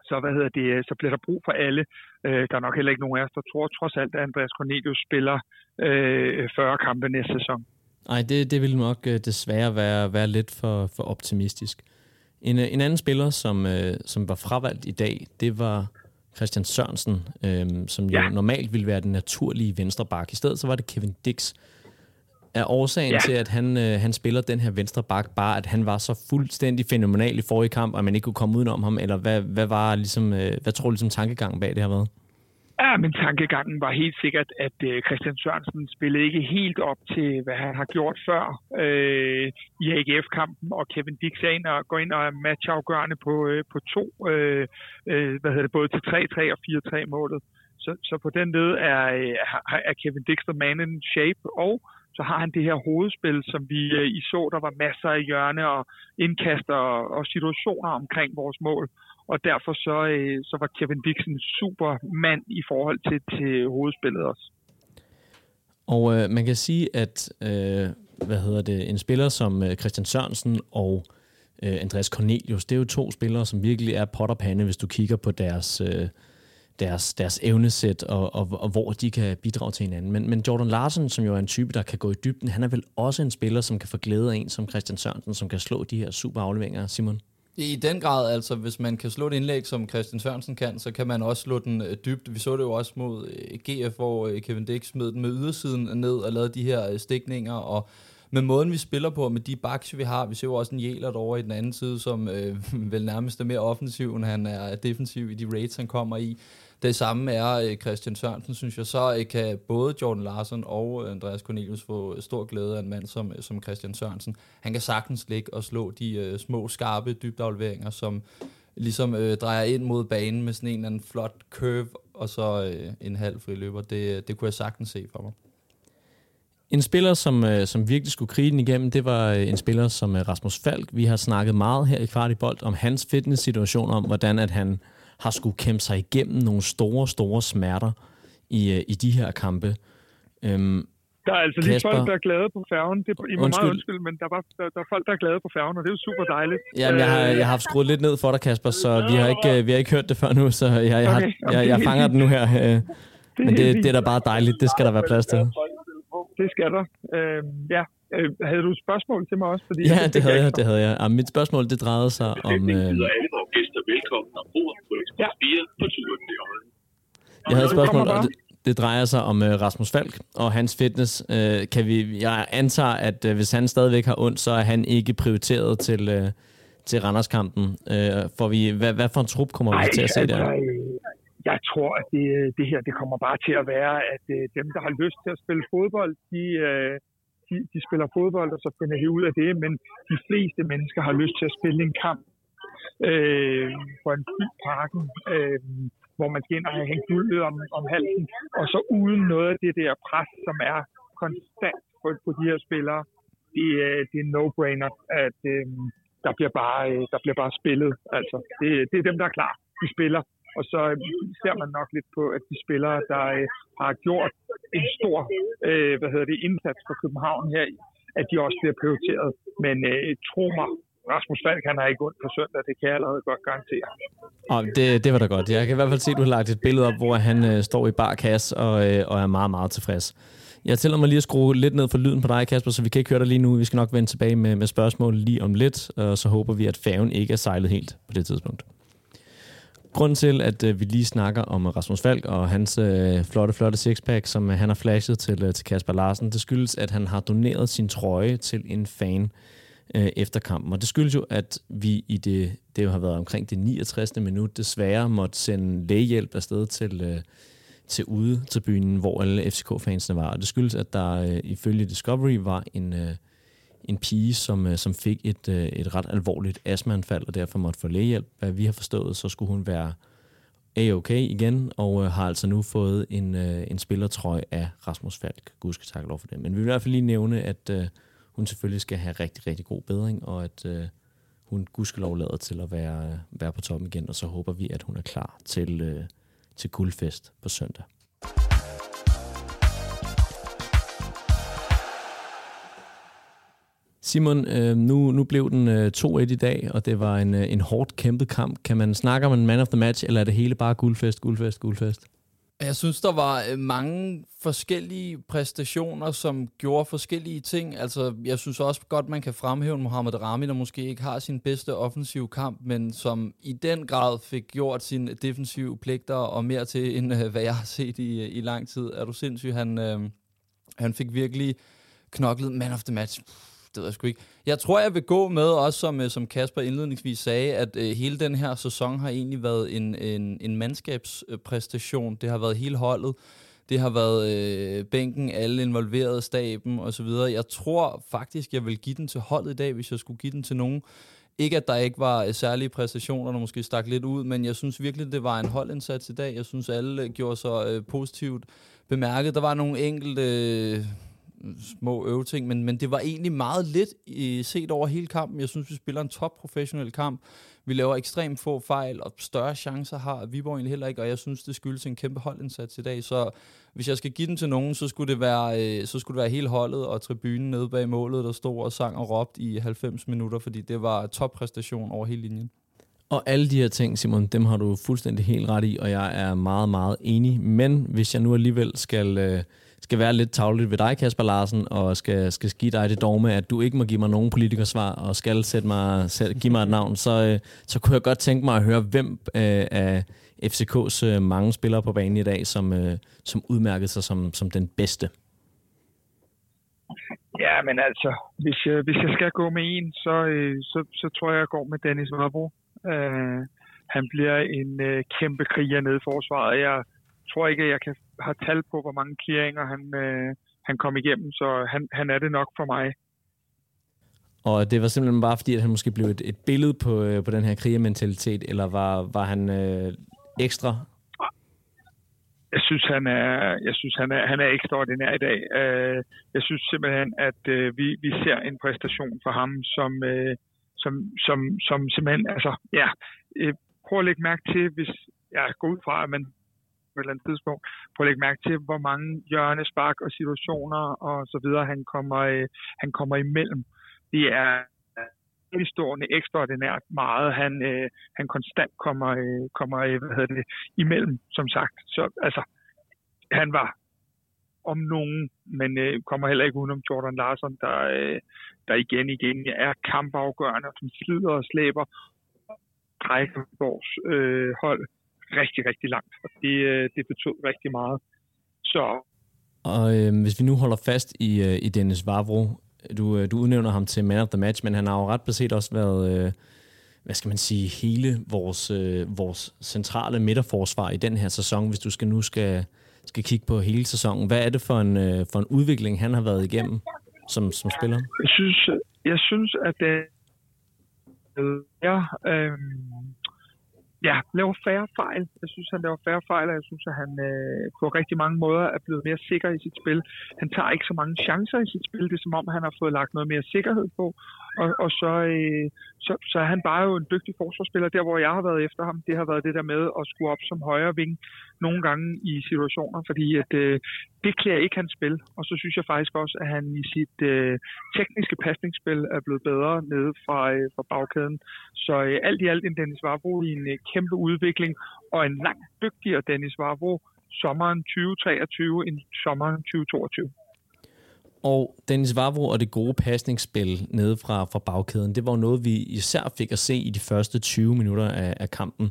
så, hvad hedder det, så bliver der brug for alle. Øh, der er nok heller ikke nogen af os, der tror trods alt, at Andreas Cornelius spiller øh, 40 kampe næste sæson. Nej, det, det vil nok øh, desværre være, være lidt for, for optimistisk. En, øh, en anden spiller, som, øh, som var fravalgt i dag, det var Christian Sørensen, øhm, som jo ja. normalt ville være den naturlige venstre bak. I stedet så var det Kevin Dix. Er årsagen ja. til, at han, øh, han spiller den her venstre bak, bare at han var så fuldstændig fænomenal i forrige kamp, og man ikke kunne komme udenom ham? Eller hvad, hvad, var ligesom, øh, hvad tror du ligesom tankegangen bag det har været? Ja, men tankegangen var helt sikkert, at øh, Christian Sørensen spillede ikke helt op til, hvad han har gjort før øh, i AGF-kampen, og Kevin Dix er ind og går ind og er matchafgørende på, øh, på to, øh, øh, hvad hedder det, både til 3-3 og 4-3 målet. Så, så på den led er, øh, er Kevin Dix the man in shape, og så har han det her hovedspil, som vi øh, i så, der var masser af hjørne og indkast og, og situationer omkring vores mål og derfor så, øh, så var Kevin Dixon super mand i forhold til, til hovedspillet også. Og øh, man kan sige, at øh, hvad hedder det, en spiller som øh, Christian Sørensen og øh, Andreas Cornelius, det er jo to spillere, som virkelig er potterpande, hvis du kigger på deres, øh, deres, deres evnesæt og, og, og hvor de kan bidrage til hinanden. Men, men Jordan Larsen, som jo er en type, der kan gå i dybden, han er vel også en spiller, som kan få glæde af en som Christian Sørensen, som kan slå de her super afleveringer, Simon? I den grad, altså hvis man kan slå et indlæg, som Christian Sørensen kan, så kan man også slå den øh, dybt. Vi så det jo også mod øh, GF, hvor øh, Kevin Dix smed den med ydersiden ned og lavede de her stikninger, og med måden, vi spiller på, med de backs, vi har, vi ser jo også en Jæler over i den anden side, som øh, vel nærmest er mere offensiv, end han er defensiv i de raids, han kommer i. Det samme er øh, Christian Sørensen, synes jeg. Så øh, kan både Jordan Larsen og øh, Andreas Cornelius få stor glæde af en mand som, som Christian Sørensen. Han kan sagtens ligge og slå de uh, små, skarpe dybdeafleveringer, som ligesom øh, drejer ind mod banen med sådan en eller anden flot curve, og så øh, en halv friløber. Det, det kunne jeg sagtens se for mig. En spiller, som, øh, som virkelig skulle krige den igennem, det var øh, en spiller som øh, Rasmus Falk. Vi har snakket meget her i Kvart i Bold om hans fitness-situation, om hvordan at han har skulle kæmpe sig igennem nogle store, store smerter i, øh, i de her kampe. Øhm, der er altså lige folk, der er glade på færgen. Det, I må undskyld. meget undskyld, men der, var, der, der er folk, der er glade på færgen, og det er jo super dejligt. Ja, jeg har, jeg har haft skruet lidt ned for dig, Kasper, så vi har ikke, vi har ikke hørt det før nu, så jeg, jeg, har, jeg, jeg fanger den nu her. Øh. Men det, det er da bare dejligt. Det skal der være plads til. Det skal der. Øh, ja, øh, havde du et spørgsmål til mig også? Fordi ja, det havde jeg. Det havde jeg. Ja, mit spørgsmål det drejede sig om... Øh, velkommen ombord på Express ja. 4 på turen i Jeg havde et spørgsmål, og det, Det drejer sig om uh, Rasmus Falk og hans fitness. Uh, kan vi, jeg antager, at uh, hvis han stadigvæk har ondt, så er han ikke prioriteret til, uh, til Randerskampen. Uh, for vi, hvad, hvad for en trup kommer vi til at se der? Altså, jeg tror, at det, det her det kommer bare til at være, at uh, dem, der har lyst til at spille fodbold, de, uh, de, de spiller fodbold, og så finder de ud af det. Men de fleste mennesker har lyst til at spille en kamp øh, for en fyldt parken. Øh, hvor man skal ind og have hængt guldet om, om halsen, og så uden noget af det der pres, som er konstant på, på de her spillere, det, øh, det er no-brainer, at øh, der, bliver bare, øh, der bliver bare spillet. Altså, det, det er dem, der er klar. De spiller. Og så øh, ser man nok lidt på, at de spillere, der øh, har gjort en stor øh, hvad hedder det, indsats for København her, at de også bliver prioriteret. Men øh, tro mig, Rasmus Falk, han har ikke ondt på søndag, det kan jeg allerede godt garantere. Og det, det var da godt. Jeg kan i hvert fald se, at du har lagt et billede op, hvor han øh, står i bar kasse og, øh, og er meget, meget tilfreds. Jeg tæller mig lige at skrue lidt ned for lyden på dig, Kasper, så vi kan ikke høre dig lige nu. Vi skal nok vende tilbage med, med spørgsmål lige om lidt, og så håber vi, at færgen ikke er sejlet helt på det tidspunkt. Grunden til, at øh, vi lige snakker om Rasmus Falk og hans øh, flotte, flotte sixpack, som han har flashet til, øh, til Kasper Larsen, det skyldes, at han har doneret sin trøje til en fan, øh, efter kampen. Og det skyldes jo, at vi i det, det har været omkring det 69. minut, desværre måtte sende lægehjælp afsted til, øh, til ude til byen, hvor alle FCK-fansene var. Og det skyldes, at der øh, ifølge Discovery var en, øh, en pige, som, øh, som fik et, øh, et ret alvorligt astmaanfald, og derfor måtte få lægehjælp. Hvad vi har forstået, så skulle hun være A-OK igen, og øh, har altså nu fået en, øh, en spillertrøje af Rasmus Falk. Gud skal takke lov for det. Men vi vil i hvert fald lige nævne, at øh, hun selvfølgelig skal have rigtig, rigtig god bedring, og at øh, hun gudskelov lader til at være, være på toppen igen, og så håber vi, at hun er klar til, øh, til guldfest på søndag. Simon, øh, nu, nu blev den øh, 2-1 i dag, og det var en, øh, en hårdt kæmpet kamp. Kan man snakke om en man of the match, eller er det hele bare guldfest, guldfest, guldfest? Jeg synes, der var øh, mange forskellige præstationer, som gjorde forskellige ting. Altså, jeg synes også godt, man kan fremhæve Mohamed Rami, der måske ikke har sin bedste offensive kamp, men som i den grad fik gjort sine defensive pligter og mere til, end øh, hvad jeg har set i, øh, i lang tid. Er du sindssyg? Han, øh, han fik virkelig knoklet man of the match det ved jeg sgu ikke. Jeg tror, jeg vil gå med, også som, øh, som Kasper indledningsvis sagde, at øh, hele den her sæson har egentlig været en, en, en mandskabspræstation. Det har været hele holdet. Det har været øh, bænken, alle involverede, staben osv. Jeg tror faktisk, jeg vil give den til holdet i dag, hvis jeg skulle give den til nogen. Ikke at der ikke var øh, særlige præstationer, der måske stak lidt ud, men jeg synes virkelig, det var en holdindsats i dag. Jeg synes, alle øh, gjorde sig øh, positivt bemærket. Der var nogle enkelte... Øh, små øveting, men, men det var egentlig meget lidt i, set over hele kampen. Jeg synes, vi spiller en top professionel kamp. Vi laver ekstremt få fejl, og større chancer har Viborg egentlig heller ikke, og jeg synes, det skyldes en kæmpe holdindsats i dag. Så hvis jeg skal give den til nogen, så skulle det være, øh, så skulle det være hele holdet og tribunen nede bag målet, der stod og sang og råbte i 90 minutter, fordi det var toppræstation over hele linjen. Og alle de her ting, Simon, dem har du fuldstændig helt ret i, og jeg er meget, meget enig. Men hvis jeg nu alligevel skal... Øh skal være lidt tavligt ved dig, Kasper Larsen, og skal, skal give dig det dogme, at du ikke må give mig nogen politikersvar, og skal sætte mig, sæt, give mig et navn, så, øh, så kunne jeg godt tænke mig at høre, hvem øh, af FCK's øh, mange spillere på banen i dag, som, øh, som udmærkede sig som, som den bedste. Ja, men altså, hvis jeg, hvis jeg skal gå med en, så, øh, så, så tror jeg, jeg går med Dennis Vabro. Øh, han bliver en øh, kæmpe kriger nede i forsvaret. Jeg tror ikke, at jeg kan har tal på, hvor mange clearinger han, øh, han kom igennem, så han, han er det nok for mig. Og det var simpelthen bare fordi, at han måske blev et, et billede på, øh, på den her krigermentalitet, eller var, var han øh, ekstra? Jeg synes, han er, jeg synes, han er, han er ekstraordinær i dag. Uh, jeg synes simpelthen, at uh, vi, vi ser en præstation for ham, som, uh, som, som, som simpelthen, altså, ja, uh, prøv at lægge mærke til, hvis jeg går ud fra, at man på et eller andet tidspunkt. Prøv at lægge mærke til, hvor mange hjørnespark og situationer og så videre, han kommer, øh, han kommer imellem. Det er øh, stående ekstraordinært meget, han, øh, han konstant kommer, øh, kommer øh, hvad hedder det, imellem, som sagt. Så altså, han var om nogen, men øh, kommer heller ikke udenom Jordan Larsen, der, øh, der igen igen er kampafgørende, som slider og slæber trækker vores øh, hold rigtig, rigtig langt. Og det, øh, det betød rigtig meget. Så. Og øh, hvis vi nu holder fast i, øh, i Dennis Vavro, du, øh, du udnævner ham til man of the match, men han har jo ret beset også været, øh, hvad skal man sige, hele vores, øh, vores centrale midterforsvar i den her sæson, hvis du skal nu skal, skal kigge på hele sæsonen. Hvad er det for en, øh, for en udvikling, han har været igennem som, som spiller? Jeg synes, jeg synes at det ja, øh, ja, laver færre fejl. Jeg synes, han laver færre fejl, og jeg synes, at han øh, på rigtig mange måder er blevet mere sikker i sit spil. Han tager ikke så mange chancer i sit spil. Det er som om, han har fået lagt noget mere sikkerhed på. Og, og så, øh, så, så er han bare jo en dygtig forsvarsspiller. Der, hvor jeg har været efter ham, det har været det der med at skulle op som højre ving nogle gange i situationer, fordi at, øh, det klæder ikke hans spil. Og så synes jeg faktisk også, at han i sit øh, tekniske pasningsspil er blevet bedre nede fra, øh, fra bagkæden. Så øh, alt i alt en Dennis Varbro i en øh, kæmpe udvikling, og en langt dygtigere Dennis Varbro sommeren 2023 end sommeren 2022. Og Dennis Vavro og det gode pasningsspil nede fra, fra bagkæden, det var noget, vi især fik at se i de første 20 minutter af, af kampen.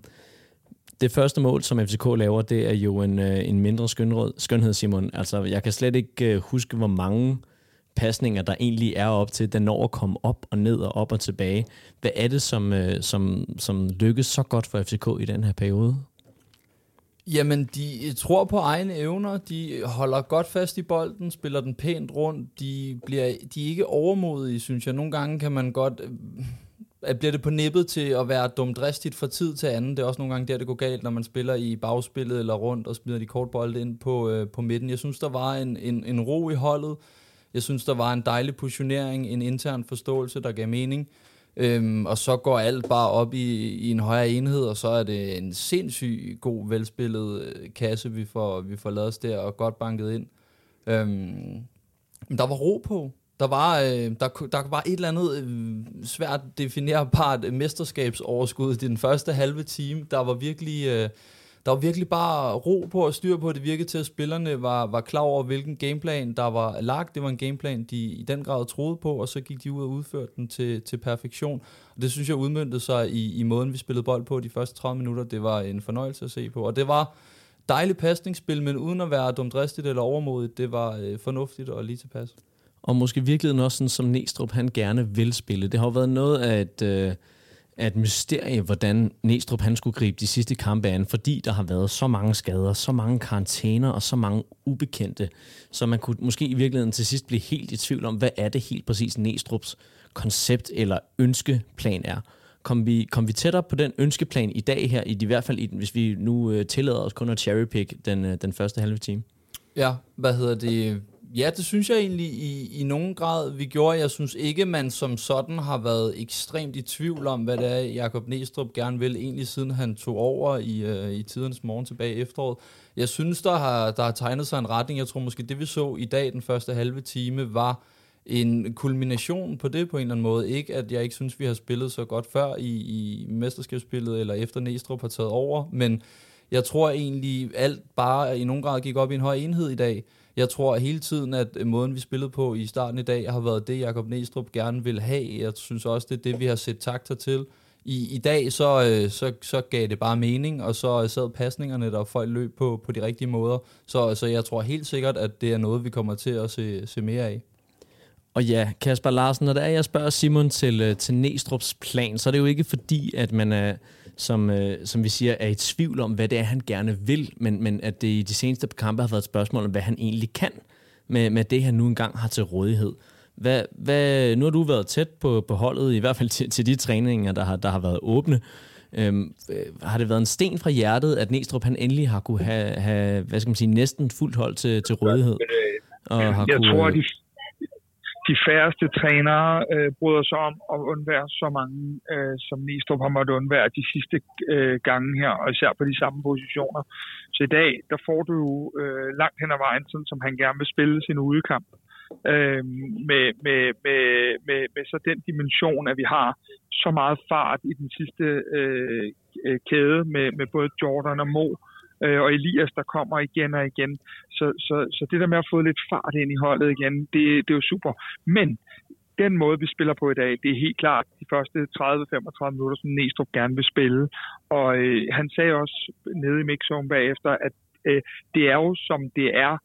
Det første mål, som FCK laver, det er jo en, øh, en mindre skønrød, skønhed, Simon. Altså, jeg kan slet ikke øh, huske, hvor mange pasninger, der egentlig er op til, den når at komme op og ned og op og tilbage. Hvad er det, som, øh, som, som lykkes så godt for FCK i den her periode? Jamen, de øh, tror på egne evner, de øh, holder godt fast i bolden, spiller den pænt rundt, de, bliver, de er ikke overmodige, synes jeg. Nogle gange kan man godt, øh, at bliver det på nippet til at være dumdristigt fra tid til anden. Det er også nogle gange der, det går galt, når man spiller i bagspillet eller rundt og smider de kort bolde ind på, øh, på midten. Jeg synes, der var en, en, en ro i holdet. Jeg synes, der var en dejlig positionering, en intern forståelse, der gav mening. Øhm, og så går alt bare op i, i en højere enhed, og så er det en sindssygt god, velspillet øh, kasse, vi får, vi får lavet os der, og godt banket ind. Øhm, men der var ro på. Der var, øh, der, der var et eller andet øh, svært definerbart mesterskabsoverskud i den første halve time. Der var virkelig... Øh, der var virkelig bare ro på og styr på. Det virkede til, at spillerne var, var klar over, hvilken gameplan der var lagt. Det var en gameplan, de i den grad troede på, og så gik de ud og udførte den til, til perfektion. Og det synes jeg udmyndte sig i, i måden, vi spillede bold på de første 30 minutter. Det var en fornøjelse at se på. Og det var dejligt pasningsspil, men uden at være dumdristigt eller overmodigt. Det var øh, fornuftigt og lige tilpas. Og måske virkelig også sådan, som Næstrup han gerne vil spille. Det har jo været noget af et... Øh er et mysterie, hvordan Næstrup han skulle gribe de sidste kampe an, fordi der har været så mange skader, så mange karantæner og så mange ubekendte, så man kunne måske i virkeligheden til sidst blive helt i tvivl om, hvad er det helt præcis Næstrups koncept eller ønskeplan er. Kom vi, kom vi tættere på den ønskeplan i dag her, i, i hvert fald i, hvis vi nu øh, tillader os kun at cherrypick den, øh, den første halve time? Ja, hvad hedder det? Ja, det synes jeg egentlig i, i nogen grad, vi gjorde. Jeg synes ikke, man som sådan har været ekstremt i tvivl om, hvad det er, Jakob Næstrup gerne vil, egentlig siden han tog over i, øh, i tidens morgen tilbage i efteråret. Jeg synes, der har, der har tegnet sig en retning. Jeg tror måske, det vi så i dag, den første halve time, var en kulmination på det på en eller anden måde. Ikke at jeg ikke synes, vi har spillet så godt før i, i mesterskabsspillet, eller efter Næstrup har taget over, men jeg tror egentlig, alt bare i nogen grad gik op i en høj enhed i dag. Jeg tror hele tiden, at øh, måden, vi spillede på i starten i dag, har været det, Jakob Næstrup gerne vil have. Jeg synes også, det er det, vi har set takter til. I, i dag, så, øh, så, så gav det bare mening, og så øh, sad pasningerne, der folk løb på, på de rigtige måder. Så, så jeg tror helt sikkert, at det er noget, vi kommer til at se, se mere af. Og ja, Kasper Larsen, når det er, jeg spørger Simon til, til Næstrup's plan, så er det jo ikke fordi, at man er, som, øh, som vi siger, er i tvivl om, hvad det er, han gerne vil, men, men at det i de seneste kampe har været et spørgsmål om, hvad han egentlig kan med, med det, han nu engang har til rådighed. Hvad, hvad, nu har du været tæt på, på holdet, i hvert fald til, til de træninger, der har, der har været åbne. Øhm, øh, har det været en sten fra hjertet, at Næstrup han endelig har kunne have, have hvad skal man sige, næsten fuldt hold til, til rådighed? Og har jeg kunne, tror, at de de færreste trænere øh, bryder sig om at undvære så mange, øh, som Nistrup har måttet undvære de sidste øh, gange her, og især på de samme positioner. Så i dag, der får du jo øh, langt hen ad vejen, sådan som han gerne vil spille sin udekamp. Øh, med, med, med, med, med så den dimension, at vi har så meget fart i den sidste øh, øh kæde med, med både Jordan og Mo, øh, øh, og Elias, der kommer igen og igen. Så, så, så det der med at få lidt fart ind i holdet igen, det, det er jo super. Men den måde, vi spiller på i dag, det er helt klart de første 30-35 minutter, som Næstrup gerne vil spille. Og øh, han sagde også nede i mixzone bagefter, at øh, det er jo som det er,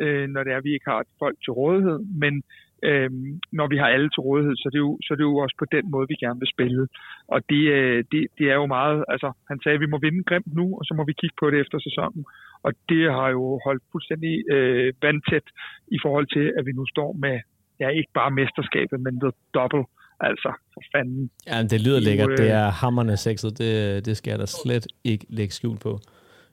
øh, når det er, vi ikke har folk til rådighed, men øh, når vi har alle til rådighed, så det, er jo, så det er jo også på den måde, vi gerne vil spille. Og det, øh, det, det er jo meget, altså han sagde, at vi må vinde grimt nu, og så må vi kigge på det efter sæsonen. Og det har jo holdt fuldstændig øh, vandtæt i forhold til, at vi nu står med, ja ikke bare mesterskabet, men the double. Altså, for fanden. Ja, det lyder lækkert. Det er hammerne sexet. Det, det skal jeg da slet ikke lægge skjul på.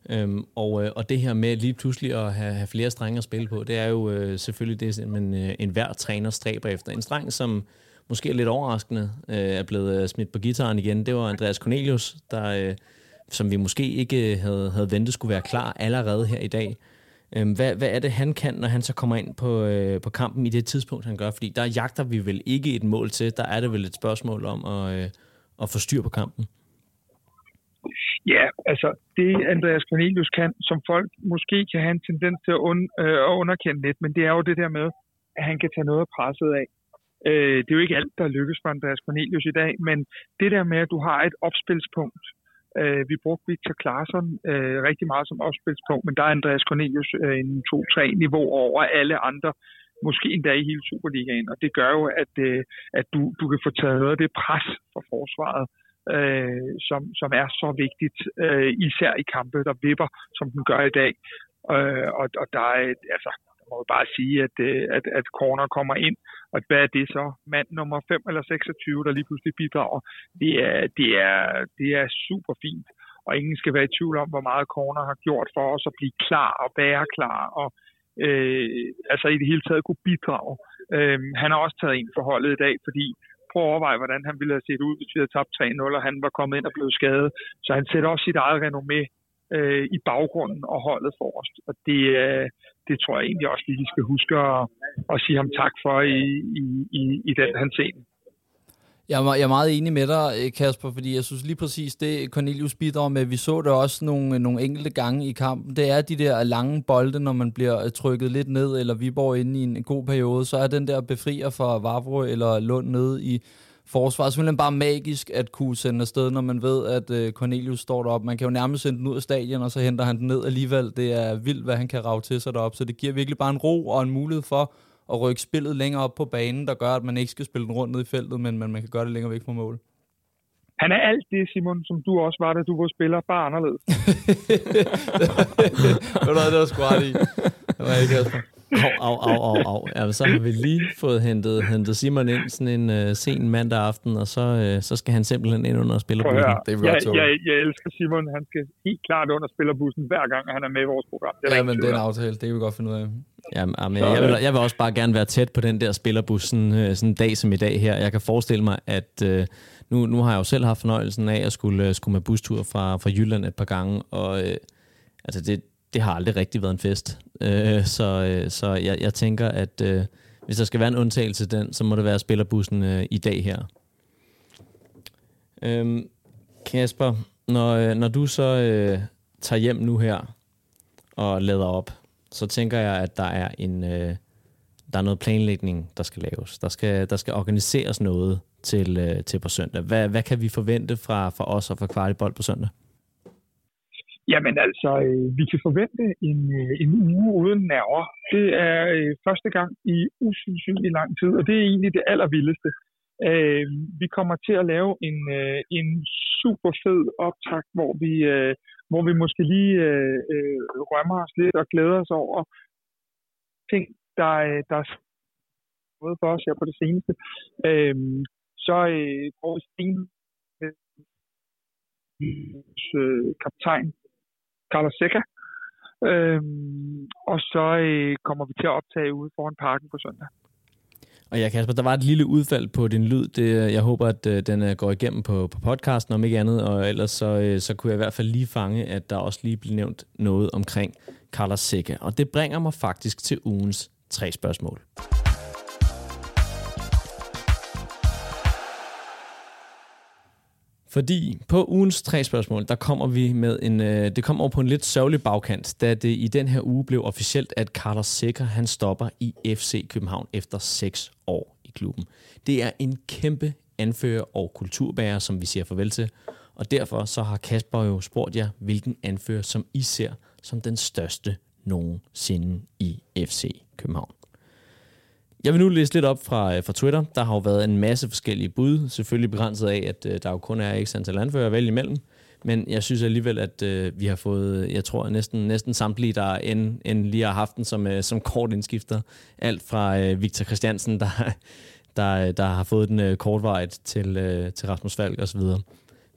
Øhm, og, øh, og det her med lige pludselig at have, have flere strenge at spille på, det er jo øh, selvfølgelig det, man en, øh, enhver træner stræber efter. En streng, som måske er lidt overraskende, øh, er blevet øh, smidt på gitaren igen, det var Andreas Cornelius, der, øh, som vi måske ikke øh, havde, havde ventet skulle være klar allerede her i dag. Øhm, hvad, hvad er det, han kan, når han så kommer ind på, øh, på kampen i det tidspunkt, han gør? Fordi der jagter vi vel ikke et mål til, der er det vel et spørgsmål om at, øh, at få styr på kampen. Ja, altså det Andreas Cornelius kan, som folk måske kan have en tendens til at, un, øh, at underkende lidt, men det er jo det der med, at han kan tage noget af presset af. Øh, det er jo ikke alt, der lykkes for Andreas Cornelius i dag, men det der med, at du har et opspilspunkt, øh, vi brugte Victor Claesson øh, rigtig meget som opspilspunkt, men der er Andreas Cornelius øh, en to-tre niveau over alle andre, måske endda i hele Superligaen, og det gør jo, at, øh, at du, du kan få taget noget af det pres fra forsvaret, øh, øh, som, som er så vigtigt, øh, især i kampe, der vipper, som den gør i dag. Øh, og, og der er, altså, der må jeg bare sige, at, øh, at, at corner kommer ind, og hvad er det så? Mand nummer 5 eller 26, der lige pludselig bidrager. Det er, det er, det er super fint, og ingen skal være i tvivl om, hvor meget corner har gjort for os at blive klar og være klar, og øh, altså i det hele taget kunne bidrage. Øh, han har også taget ind for holdet i dag, fordi prøv at overveje, hvordan han ville have set ud, hvis vi havde tabt 3-0, og han var kommet ind og blevet skadet. Så han sætter også sit eget renommé øh, i baggrunden og holdet forrest. Og det, øh, det tror jeg egentlig også, vi skal huske at, at sige ham tak for i, i, i, i den han scene. Jeg er, jeg er meget enig med dig, øh, Kasper, fordi jeg synes lige præcis, det Cornelius bidrager med, vi så det også nogle, øh, nogle enkelte gange i kampen, det er de der lange bolde, når man bliver øh, trykket lidt ned, eller Viborg inde i en god periode, så er den der befrier for Vavro eller Lund nede i forsvaret simpelthen bare magisk at kunne sende afsted, når man ved, at Cornelius står deroppe. Man kan jo nærmest sende den ud af stadion, og så henter han den ned alligevel. Det er vildt, hvad han kan rave til sig deroppe, så det giver virkelig bare en ro og en mulighed for at rykke spillet længere op på banen, der gør, at man ikke skal spille den rundt ned i feltet, men, men man kan gøre det længere væk fra mål. Han er alt det, Simon, som du også var, da du var spiller, bare anderledes. Det var sgu ret i. Det var ikke, Kasper. Au, au, au, au, au. Ja, så har vi lige fået hentet, hentet Simon ind sådan en uh, sen mandag aften, og så, uh, så skal han simpelthen ind under spillerbussen. Det er jeg, jeg, jeg, elsker Simon. Han skal helt klart under spillerbussen, hver gang han er med i vores program. Det er ja, men det er en aftale. Det kan vi godt finde ud af. Jamen, jamen, jeg, vil, jeg vil også bare gerne være tæt på den der spillerbus sådan, uh, sådan en dag som i dag her. Jeg kan forestille mig, at uh, nu, nu har jeg jo selv haft fornøjelsen af at skulle, uh, skulle med bustur fra, fra Jylland et par gange, og altså det, det har aldrig rigtig været en fest. Øh, så øh, så jeg, jeg tænker, at øh, hvis der skal være en undtagelse til den, så må det være spillerbussen øh, i dag her. Øh, Kasper, når, øh, når du så øh, tager hjem nu her og lader op, så tænker jeg, at der er en øh, der er noget planlægning, der skal laves. Der skal, der skal organiseres noget til, øh, til på søndag. Hvad, hvad kan vi forvente fra, fra os og fra Kvartibold på søndag? Jamen altså, øh, vi kan forvente en, øh, en uge uden nerver. Det er øh, første gang i usandsynlig lang tid, og det er egentlig det allervildeste. Øh, vi kommer til at lave en, øh, en super fed optakt, hvor vi, øh, hvor vi måske lige øh, øh, rømmer os lidt og glæder os over ting, der, øh, der er noget for os her på det seneste. Øh, så øh, får vi øh, kaptajn Carlos Seca. øh, og så øh, kommer vi til at optage ude foran parken på søndag. Og ja, Kasper, der var et lille udfald på din lyd. Det, jeg håber, at øh, den øh, går igennem på, på podcasten, om ikke andet. Og ellers så, øh, så kunne jeg i hvert fald lige fange, at der også lige blev nævnt noget omkring Carlos Seca. Og det bringer mig faktisk til ugens tre spørgsmål. Fordi på ugens tre spørgsmål, der kommer vi med en, øh, det kommer over på en lidt sørgelig bagkant, da det i den her uge blev officielt, at Carter Sikker, han stopper i FC København efter 6 år i klubben. Det er en kæmpe anfører og kulturbærer, som vi siger farvel til, og derfor så har Kasper jo spurgt jer, hvilken anfører, som I ser som den største nogensinde i FC København. Jeg vil nu læse lidt op fra, øh, fra Twitter. Der har jo været en masse forskellige bud, selvfølgelig begrænset af, at øh, der jo kun er ikke antal anfører at vælge imellem. Men jeg synes alligevel, at øh, vi har fået, jeg tror næsten, næsten samtlige, der end, end lige har haft den som, øh, som kort indskifter. Alt fra øh, Victor Christiansen, der, der, der har fået den øh, kortvejet til, øh, til Rasmus Falk osv.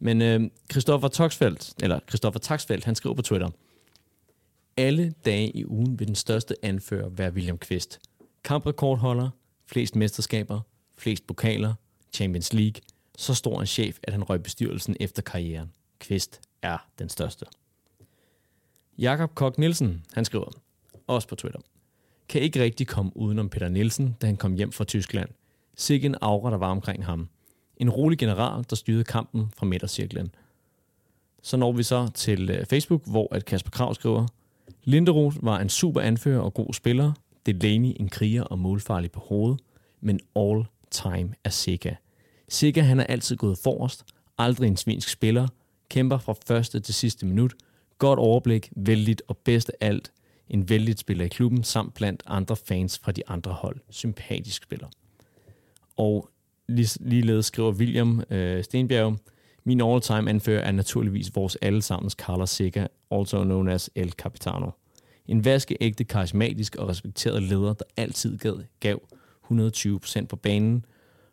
Men øh, Christoffer Toxfeldt, eller Christoffer Taxfeldt, han skriver på Twitter, alle dage i ugen vil den største anfører være William Kvist. Kamprekordholder, flest mesterskaber, flest pokaler, Champions League, så stor en chef, at han røg bestyrelsen efter karrieren. Kvist er den største. Jakob Kok Nielsen, han skriver, også på Twitter, kan ikke rigtig komme udenom Peter Nielsen, da han kom hjem fra Tyskland. Sikke en aura, der var omkring ham. En rolig general, der styrede kampen fra midtercirklen. Så når vi så til øh, Facebook, hvor at Kasper Krav skriver, Linderoth var en super anfører og god spiller. Delaney en kriger og målfarlig på hovedet. Men all time er Sega. Sega han er altid gået forrest. Aldrig en svinsk spiller. Kæmper fra første til sidste minut. Godt overblik, vældigt og bedst af alt en vældigt spiller i klubben, samt blandt andre fans fra de andre hold. Sympatisk spiller. Og ligeledes skriver William øh, Stenbjerg, min all-time anfører er naturligvis vores allesammens Carlos Sega, also known as El Capitano. En vaskeægte, karismatisk og respekteret leder, der altid gav gav 120% på banen,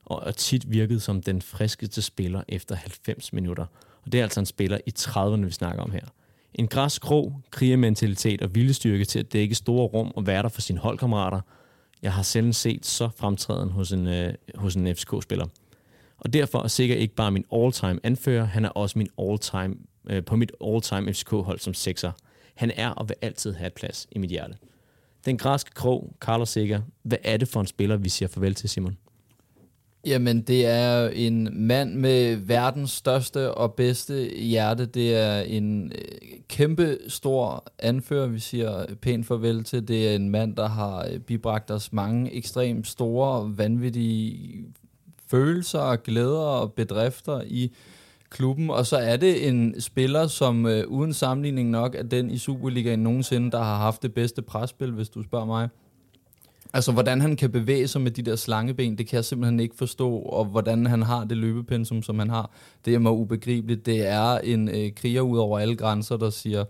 og tit virkede som den friskeste spiller efter 90 minutter. Og det er altså en spiller i 30'erne, vi snakker om her. En græs krog, krigermentalitet og viljestyrke til at dække store rum og være der for sine holdkammerater. Jeg har selv set så fremtræden hos en, øh, hos en FCK-spiller. Og derfor er sikkert ikke bare min all-time anfører, han er også min all-time, øh, på mit all-time FCK-hold som sekser. Han er og vil altid have et plads i mit hjerte. Den græske krog, Carlos Sikker, hvad er det for en spiller, vi siger farvel til, Simon? Jamen, det er en mand med verdens største og bedste hjerte. Det er en øh, kæmpe stor anfører, vi siger pænt farvel til. Det er en mand, der har øh, bibragt os mange ekstremt store, vanvittige følelser glæder og bedrifter i klubben, og så er det en spiller, som øh, uden sammenligning nok er den i Superligaen nogensinde, der har haft det bedste presspil, hvis du spørger mig. Altså, hvordan han kan bevæge sig med de der slangeben, det kan jeg simpelthen ikke forstå, og hvordan han har det løbepensum, som han har, det er mig ubegribeligt. Det er en øh, kriger ud over alle grænser, der siger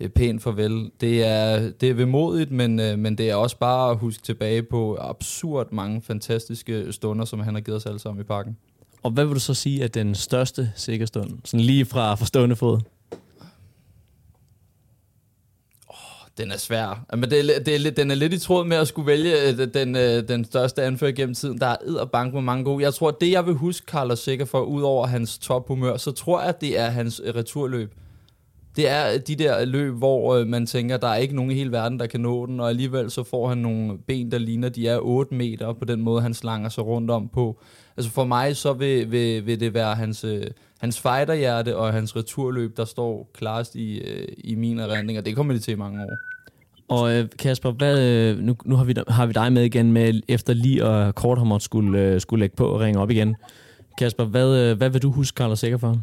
øh, pænt farvel. Det er, det er vemodigt, men, øh, men det er også bare at huske tilbage på absurd mange fantastiske stunder, som han har givet os alle sammen i parken. Og hvad vil du så sige er den største sikkerstund? Sådan lige fra forstående fod. Den er svær. Men det er, det er, den er lidt i tråd med at skulle vælge øh, den, øh, den største anfører gennem tiden. Der er ed og bank med mange gode. Jeg tror, det jeg vil huske Carlos Sikker for, ud over hans tophumør, så tror jeg, det er hans øh, returløb. Det er de der løb, hvor øh, man tænker, der er ikke nogen i hele verden, der kan nå den, og alligevel så får han nogle ben, der ligner, de er 8 meter på den måde, han slanger sig rundt om på. Altså for mig, så vil, vil, vil det være hans, øh, hans fighterhjerte og hans returløb, der står klarest i, øh, i min erindring, og det kommer det til i mange år. Og øh, Kasper, hvad, øh, nu, nu har, vi, har vi dig med igen med, efter lige og Korthammer skulle, øh, skulle lægge på og ringe op igen. Kasper, hvad, øh, hvad vil du huske Carlos Sikker for?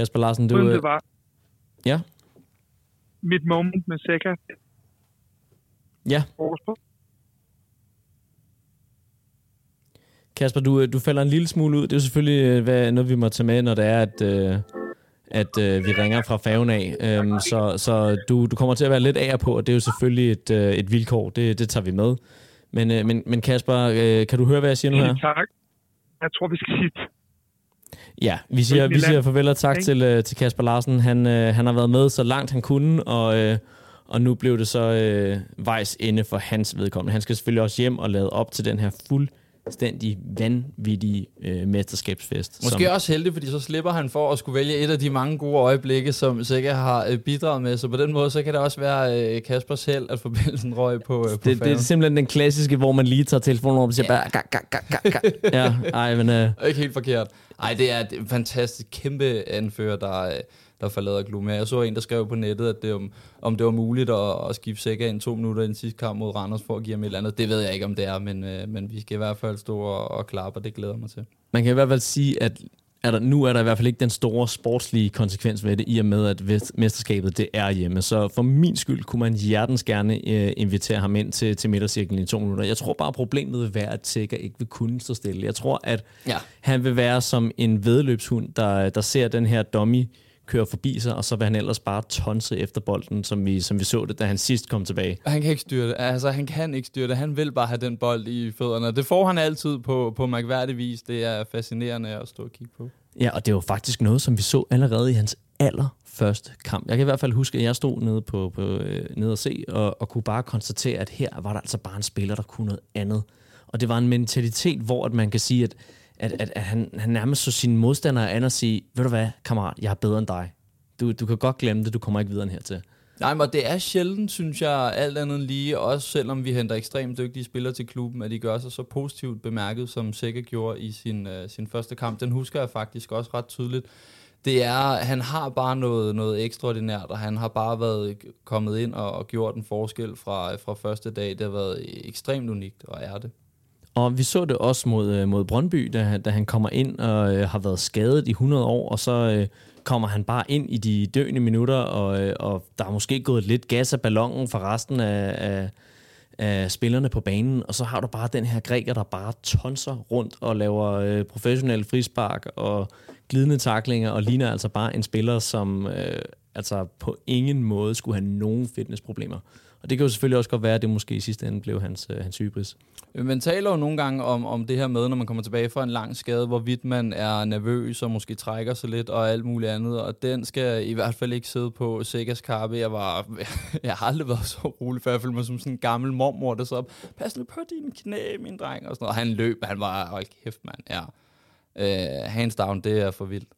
Kasper Larsen, du... det var. Ja? Mit moment med Sikker. Ja. Kasper, du, du falder en lille smule ud. Det er jo selvfølgelig hvad, noget, vi må tage med, når det er, at... Øh, at øh, vi ringer fra færgen af. Øhm, så så du, du kommer til at være lidt af på, og det er jo selvfølgelig et, øh, et vilkår. Det, det tager vi med. Men, øh, men, men Kasper, øh, kan du høre, hvad jeg siger nu her? Tak. Jeg tror, vi skal sige Ja, vi siger, vi siger farvel og tak til, øh, til Kasper Larsen. Han, øh, han har været med så langt han kunne, og, øh, og nu blev det så øh, vejs ende for hans vedkommende. Han skal selvfølgelig også hjem og lade op til den her fuld fuldstændig vanvittig øh, mesterskabsfest. Måske som... også heldig, fordi så slipper han for at skulle vælge et af de mange gode øjeblikke, som sikkert har øh, bidraget med. Så på den måde, så kan det også være øh, Kaspers held, at forbindelsen røg på, øh, på det, det er simpelthen den klassiske, hvor man lige tager telefonen op og siger ja. bare... Ga, ga, ga, ga. ja, ej, men... Øh... Ikke helt forkert. Ej, det er et fantastisk kæmpe anfører, der... Der forlader klubben. Jeg så en, der skrev på nettet, at det, om, om det var muligt at, at skifte Sækker ind to minutter i den sidste kamp mod Randers for at give ham et eller andet. Det ved jeg ikke, om det er, men, øh, men vi skal i hvert fald stå og, og klappe, og det glæder mig til. Man kan i hvert fald sige, at er der, nu er der i hvert fald ikke den store sportslige konsekvens ved det, i og med, at mesterskabet det er hjemme. Så for min skyld kunne man hjertens gerne øh, invitere ham ind til, til midtercirklen i to minutter. Jeg tror bare, problemet vil være, at Sikker ikke vil kunne stå stille. Jeg tror, at ja. han vil være som en vedløbshund, der, der ser den her dummy køre forbi sig, og så vil han ellers bare tonse efter bolden, som vi, som vi så det, da han sidst kom tilbage. Han kan ikke styre det. Altså, han kan ikke styre det. Han vil bare have den bold i fødderne. Det får han altid på, på mærkværdig vis. Det er fascinerende at stå og kigge på. Ja, og det var faktisk noget, som vi så allerede i hans allerførste kamp. Jeg kan i hvert fald huske, at jeg stod nede, på, på, øh, nede og se, og, og kunne bare konstatere, at her var der altså bare en spiller, der kunne noget andet. Og det var en mentalitet, hvor at man kan sige, at at, at, at han, han nærmest så sine modstandere an og sige, ved du hvad, kammerat, jeg er bedre end dig. Du, du kan godt glemme det, du kommer ikke videre end hertil. Nej, men det er sjældent, synes jeg, alt andet lige, også selvom vi henter ekstremt dygtige spillere til klubben, at de gør sig så positivt bemærket, som Sække gjorde i sin, uh, sin første kamp. Den husker jeg faktisk også ret tydeligt. Det er, han har bare noget, noget ekstraordinært, og han har bare været kommet ind og, og gjort en forskel fra, fra første dag. Det har været ekstremt unikt, og er det. Og vi så det også mod, øh, mod Brøndby, da, da han kommer ind og øh, har været skadet i 100 år, og så øh, kommer han bare ind i de døende minutter, og, øh, og der er måske gået lidt gas af ballonen for resten af, af, af spillerne på banen, og så har du bare den her græker, der bare tonser rundt og laver øh, professionelle frispark og glidende taklinger, og ligner altså bare en spiller, som øh, altså på ingen måde skulle have nogen fitnessproblemer. Og det kan jo selvfølgelig også godt være, at det måske i sidste ende blev hans, øh, hans hybris. Øh, man taler jo nogle gange om, om det her med, når man kommer tilbage fra en lang skade, hvorvidt man er nervøs og måske trækker sig lidt og alt muligt andet. Og den skal i hvert fald ikke sidde på Segas kappe. Jeg, var, jeg har aldrig været så rolig, for jeg følte mig som sådan en gammel mormor, der så pas nu på dine knæ, min dreng. Og, sådan noget. og han løb, han var, hold kæft mand, ja. Uh, hands down, det er for vildt.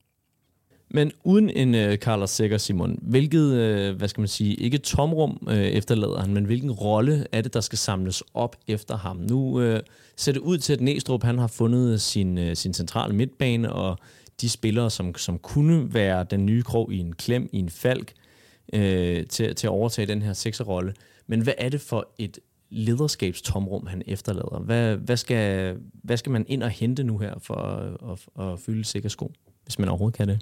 Men uden en øh, Carlos Sækker, Simon, hvilket, øh, hvad skal man sige, ikke tomrum øh, efterlader han, men hvilken rolle er det, der skal samles op efter ham? Nu øh, ser det ud til, at Næstrup han har fundet sin, øh, sin centrale midtbane, og de spillere, som, som kunne være den nye krog i en klem, i en falk, øh, til, til at overtage den her sekserrolle. Men hvad er det for et lederskabstomrum, han efterlader? Hvad, hvad, skal, hvad skal man ind og hente nu her for at, at, at fylde sikker sko, hvis man overhovedet kan det?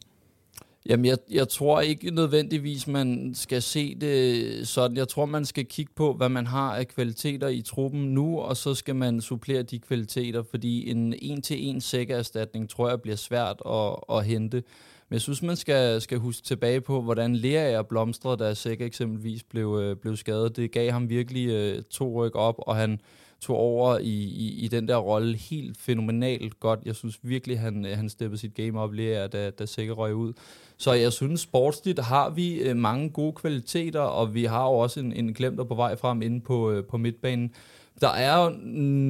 Jamen, jeg, jeg tror ikke nødvendigvis, man skal se det sådan. Jeg tror, man skal kigge på, hvad man har af kvaliteter i truppen nu, og så skal man supplere de kvaliteter, fordi en en-til-en sækkererstatning tror jeg bliver svært at, at hente. Men jeg synes, man skal, skal huske tilbage på, hvordan Lerager blomstrede, da Sæk eksempelvis blev, øh, blev skadet. Det gav ham virkelig øh, to ryk op, og han tog over i, i, i den der rolle helt fænomenalt godt. Jeg synes virkelig, han, øh, han steppede sit game op lige da, da Sikker røg ud. Så jeg synes, sportsligt har vi øh, mange gode kvaliteter, og vi har jo også en, en glemter på vej frem inde på, øh, på midtbanen. Der er jo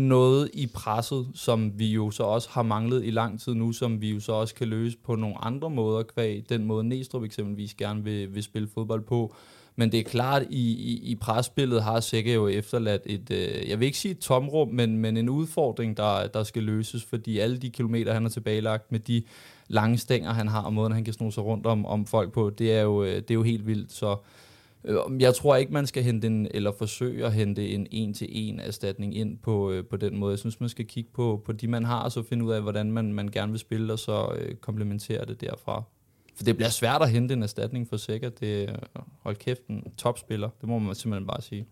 noget i presset, som vi jo så også har manglet i lang tid nu, som vi jo så også kan løse på nogle andre måder, kvæg den måde Næstrup eksempelvis gerne vil, vil spille fodbold på. Men det er klart, i, i, i presbilledet har Sække jo efterladt et, øh, jeg vil ikke sige et tomrum, men, men en udfordring, der, der skal løses, fordi alle de kilometer, han har tilbagelagt med de lange stænger, han har, og måden, han kan sno sig rundt om, om folk på, det er jo, øh, det er jo helt vildt. Så øh, jeg tror ikke, man skal hente en, eller forsøge at hente en en-til-en erstatning ind på, øh, på den måde. Jeg synes, man skal kigge på, på de, man har, og så finde ud af, hvordan man, man gerne vil spille, og så øh, komplementere det derfra. For det bliver svært at hente en erstatning for sikkert. Det hold kæft, en topspiller. Det må man simpelthen bare sige.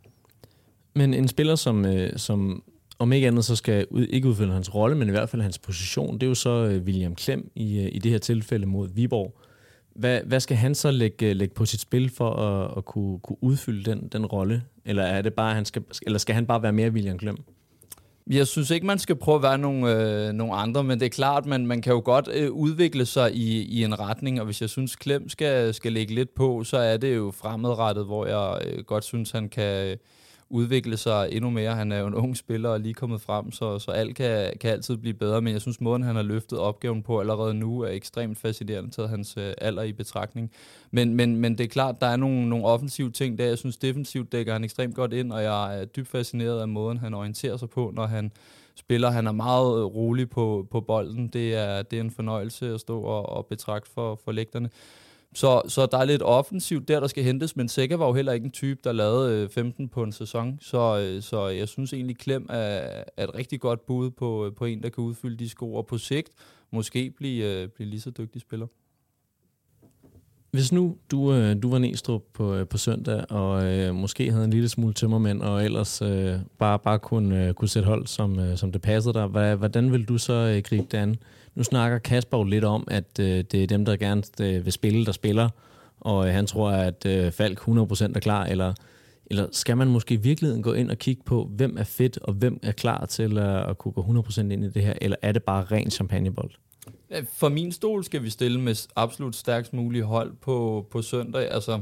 Men en spiller, som, øh, som om ikke andet så skal ud, ikke udfylde hans rolle, men i hvert fald hans position, det er jo så øh, William Klem i, øh, i det her tilfælde mod Viborg. Hvad, hvad skal han så lægge, øh, lægge på sit spil for at, at kunne, kunne udfylde den, den rolle? Eller, er det bare, han skal, eller skal han bare være mere William Klem? Jeg synes ikke, man skal prøve at være nogle, øh, nogle andre, men det er klart, man, man kan jo godt øh, udvikle sig i, i en retning, og hvis jeg synes, Klem skal, skal lægge lidt på, så er det jo fremadrettet, hvor jeg øh, godt synes, han kan... Øh, udvikle sig endnu mere. Han er jo en ung spiller og lige kommet frem, så, så alt kan, kan altid blive bedre, men jeg synes, måden han har løftet opgaven på allerede nu er ekstremt fascinerende, taget hans øh, alder i betragtning. Men, men, men det er klart, der er nogle, nogle offensive ting der. Jeg synes, defensivt dækker han ekstremt godt ind, og jeg er dybt fascineret af måden, han orienterer sig på, når han spiller. Han er meget øh, rolig på, på bolden. Det er, det er en fornøjelse at stå og, og betragte for, for lægterne. Så, så der er lidt offensivt der, der skal hentes, men Sækker var jo heller ikke en type, der lavede øh, 15 på en sæson. Så, øh, så jeg synes egentlig, Klem er, er et rigtig godt bud på, øh, på en, der kan udfylde de sko, og på sigt måske blive, blive lige så dygtig spiller. Hvis nu du, du var Næstrup på, på søndag, og øh, måske havde en lille smule tømmermænd, og ellers øh, bare, bare kunne, øh, kunne sætte hold, som, øh, som det passede dig, hvad, hvordan vil du så øh, gribe det an? Nu snakker Kasper jo lidt om, at øh, det er dem, der gerne øh, vil spille, der spiller, og øh, han tror, at øh, Falk 100% er klar, eller, eller skal man måske i virkeligheden gå ind og kigge på, hvem er fedt, og hvem er klar til at, at kunne gå 100% ind i det her, eller er det bare ren champagnebold? Øh, for min stol skal vi stille med absolut stærkst mulige hold på, på søndag. Altså,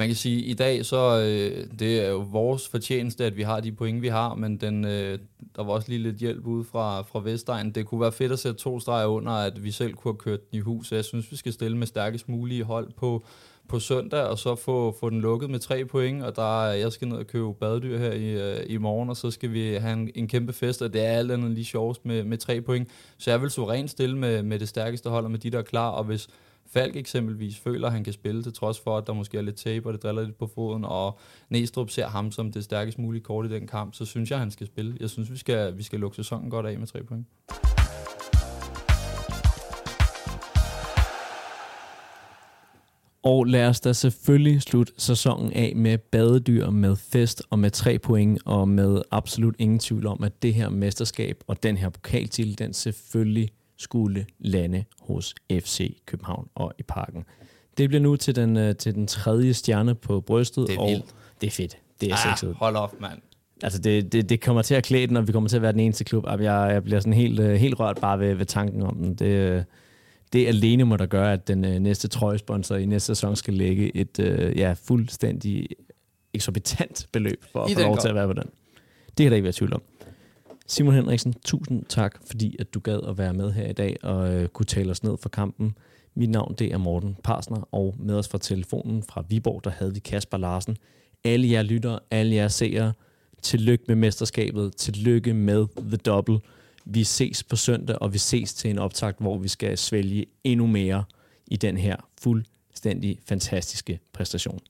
man kan sige, at i dag så øh, det er jo vores fortjeneste, at vi har de point, vi har, men den, øh, der var også lige lidt hjælp ude fra, fra Vestegn. Det kunne være fedt at sætte to streger under, at vi selv kunne have kørt den i hus. Så jeg synes, vi skal stille med stærkest mulige hold på, på søndag, og så få, få den lukket med tre point, og der jeg skal ned og købe badedyr her i, øh, i morgen, og så skal vi have en, en kæmpe fest, og det er alt andet lige sjovest med, med tre point. Så jeg vil suverænt stille med, med det stærkeste hold, og med de, der er klar, og hvis Falk eksempelvis føler, at han kan spille, til trods for, at der måske er lidt tape, og det driller lidt på foden, og Næstrup ser ham som det stærkest mulige kort i den kamp, så synes jeg, at han skal spille. Jeg synes, vi skal, vi skal lukke sæsonen godt af med tre point. Og lad os da selvfølgelig slutte sæsonen af med badedyr, med fest og med tre point, og med absolut ingen tvivl om, at det her mesterskab og den her pokaltitel, den selvfølgelig skulle lande hos FC København og i parken. Det bliver nu til den, øh, til den tredje stjerne på brystet, det er og vildt. det er fedt. Det er ah, sexet. Hold op, mand. Altså, det, det, det kommer til at klæde den, og vi kommer til at være den eneste klub. Jeg, jeg bliver sådan helt, øh, helt rørt bare ved, ved tanken om den. Det, øh, det alene må der gøre, at den næste trøjesponsor i næste sæson skal lægge et ja, fuldstændig eksorbitant beløb for at få lov til at være på den. Det kan der ikke være tvivl om. Simon Henriksen, tusind tak, fordi at du gad at være med her i dag og øh, kunne tale os ned for kampen. Mit navn det er Morten Parsner, og med os fra telefonen fra Viborg, der havde vi Kasper Larsen. Alle jer lyttere, alle jer seere, tillykke med mesterskabet, tillykke med The Double. Vi ses på søndag, og vi ses til en optakt, hvor vi skal svælge endnu mere i den her fuldstændig fantastiske præstation.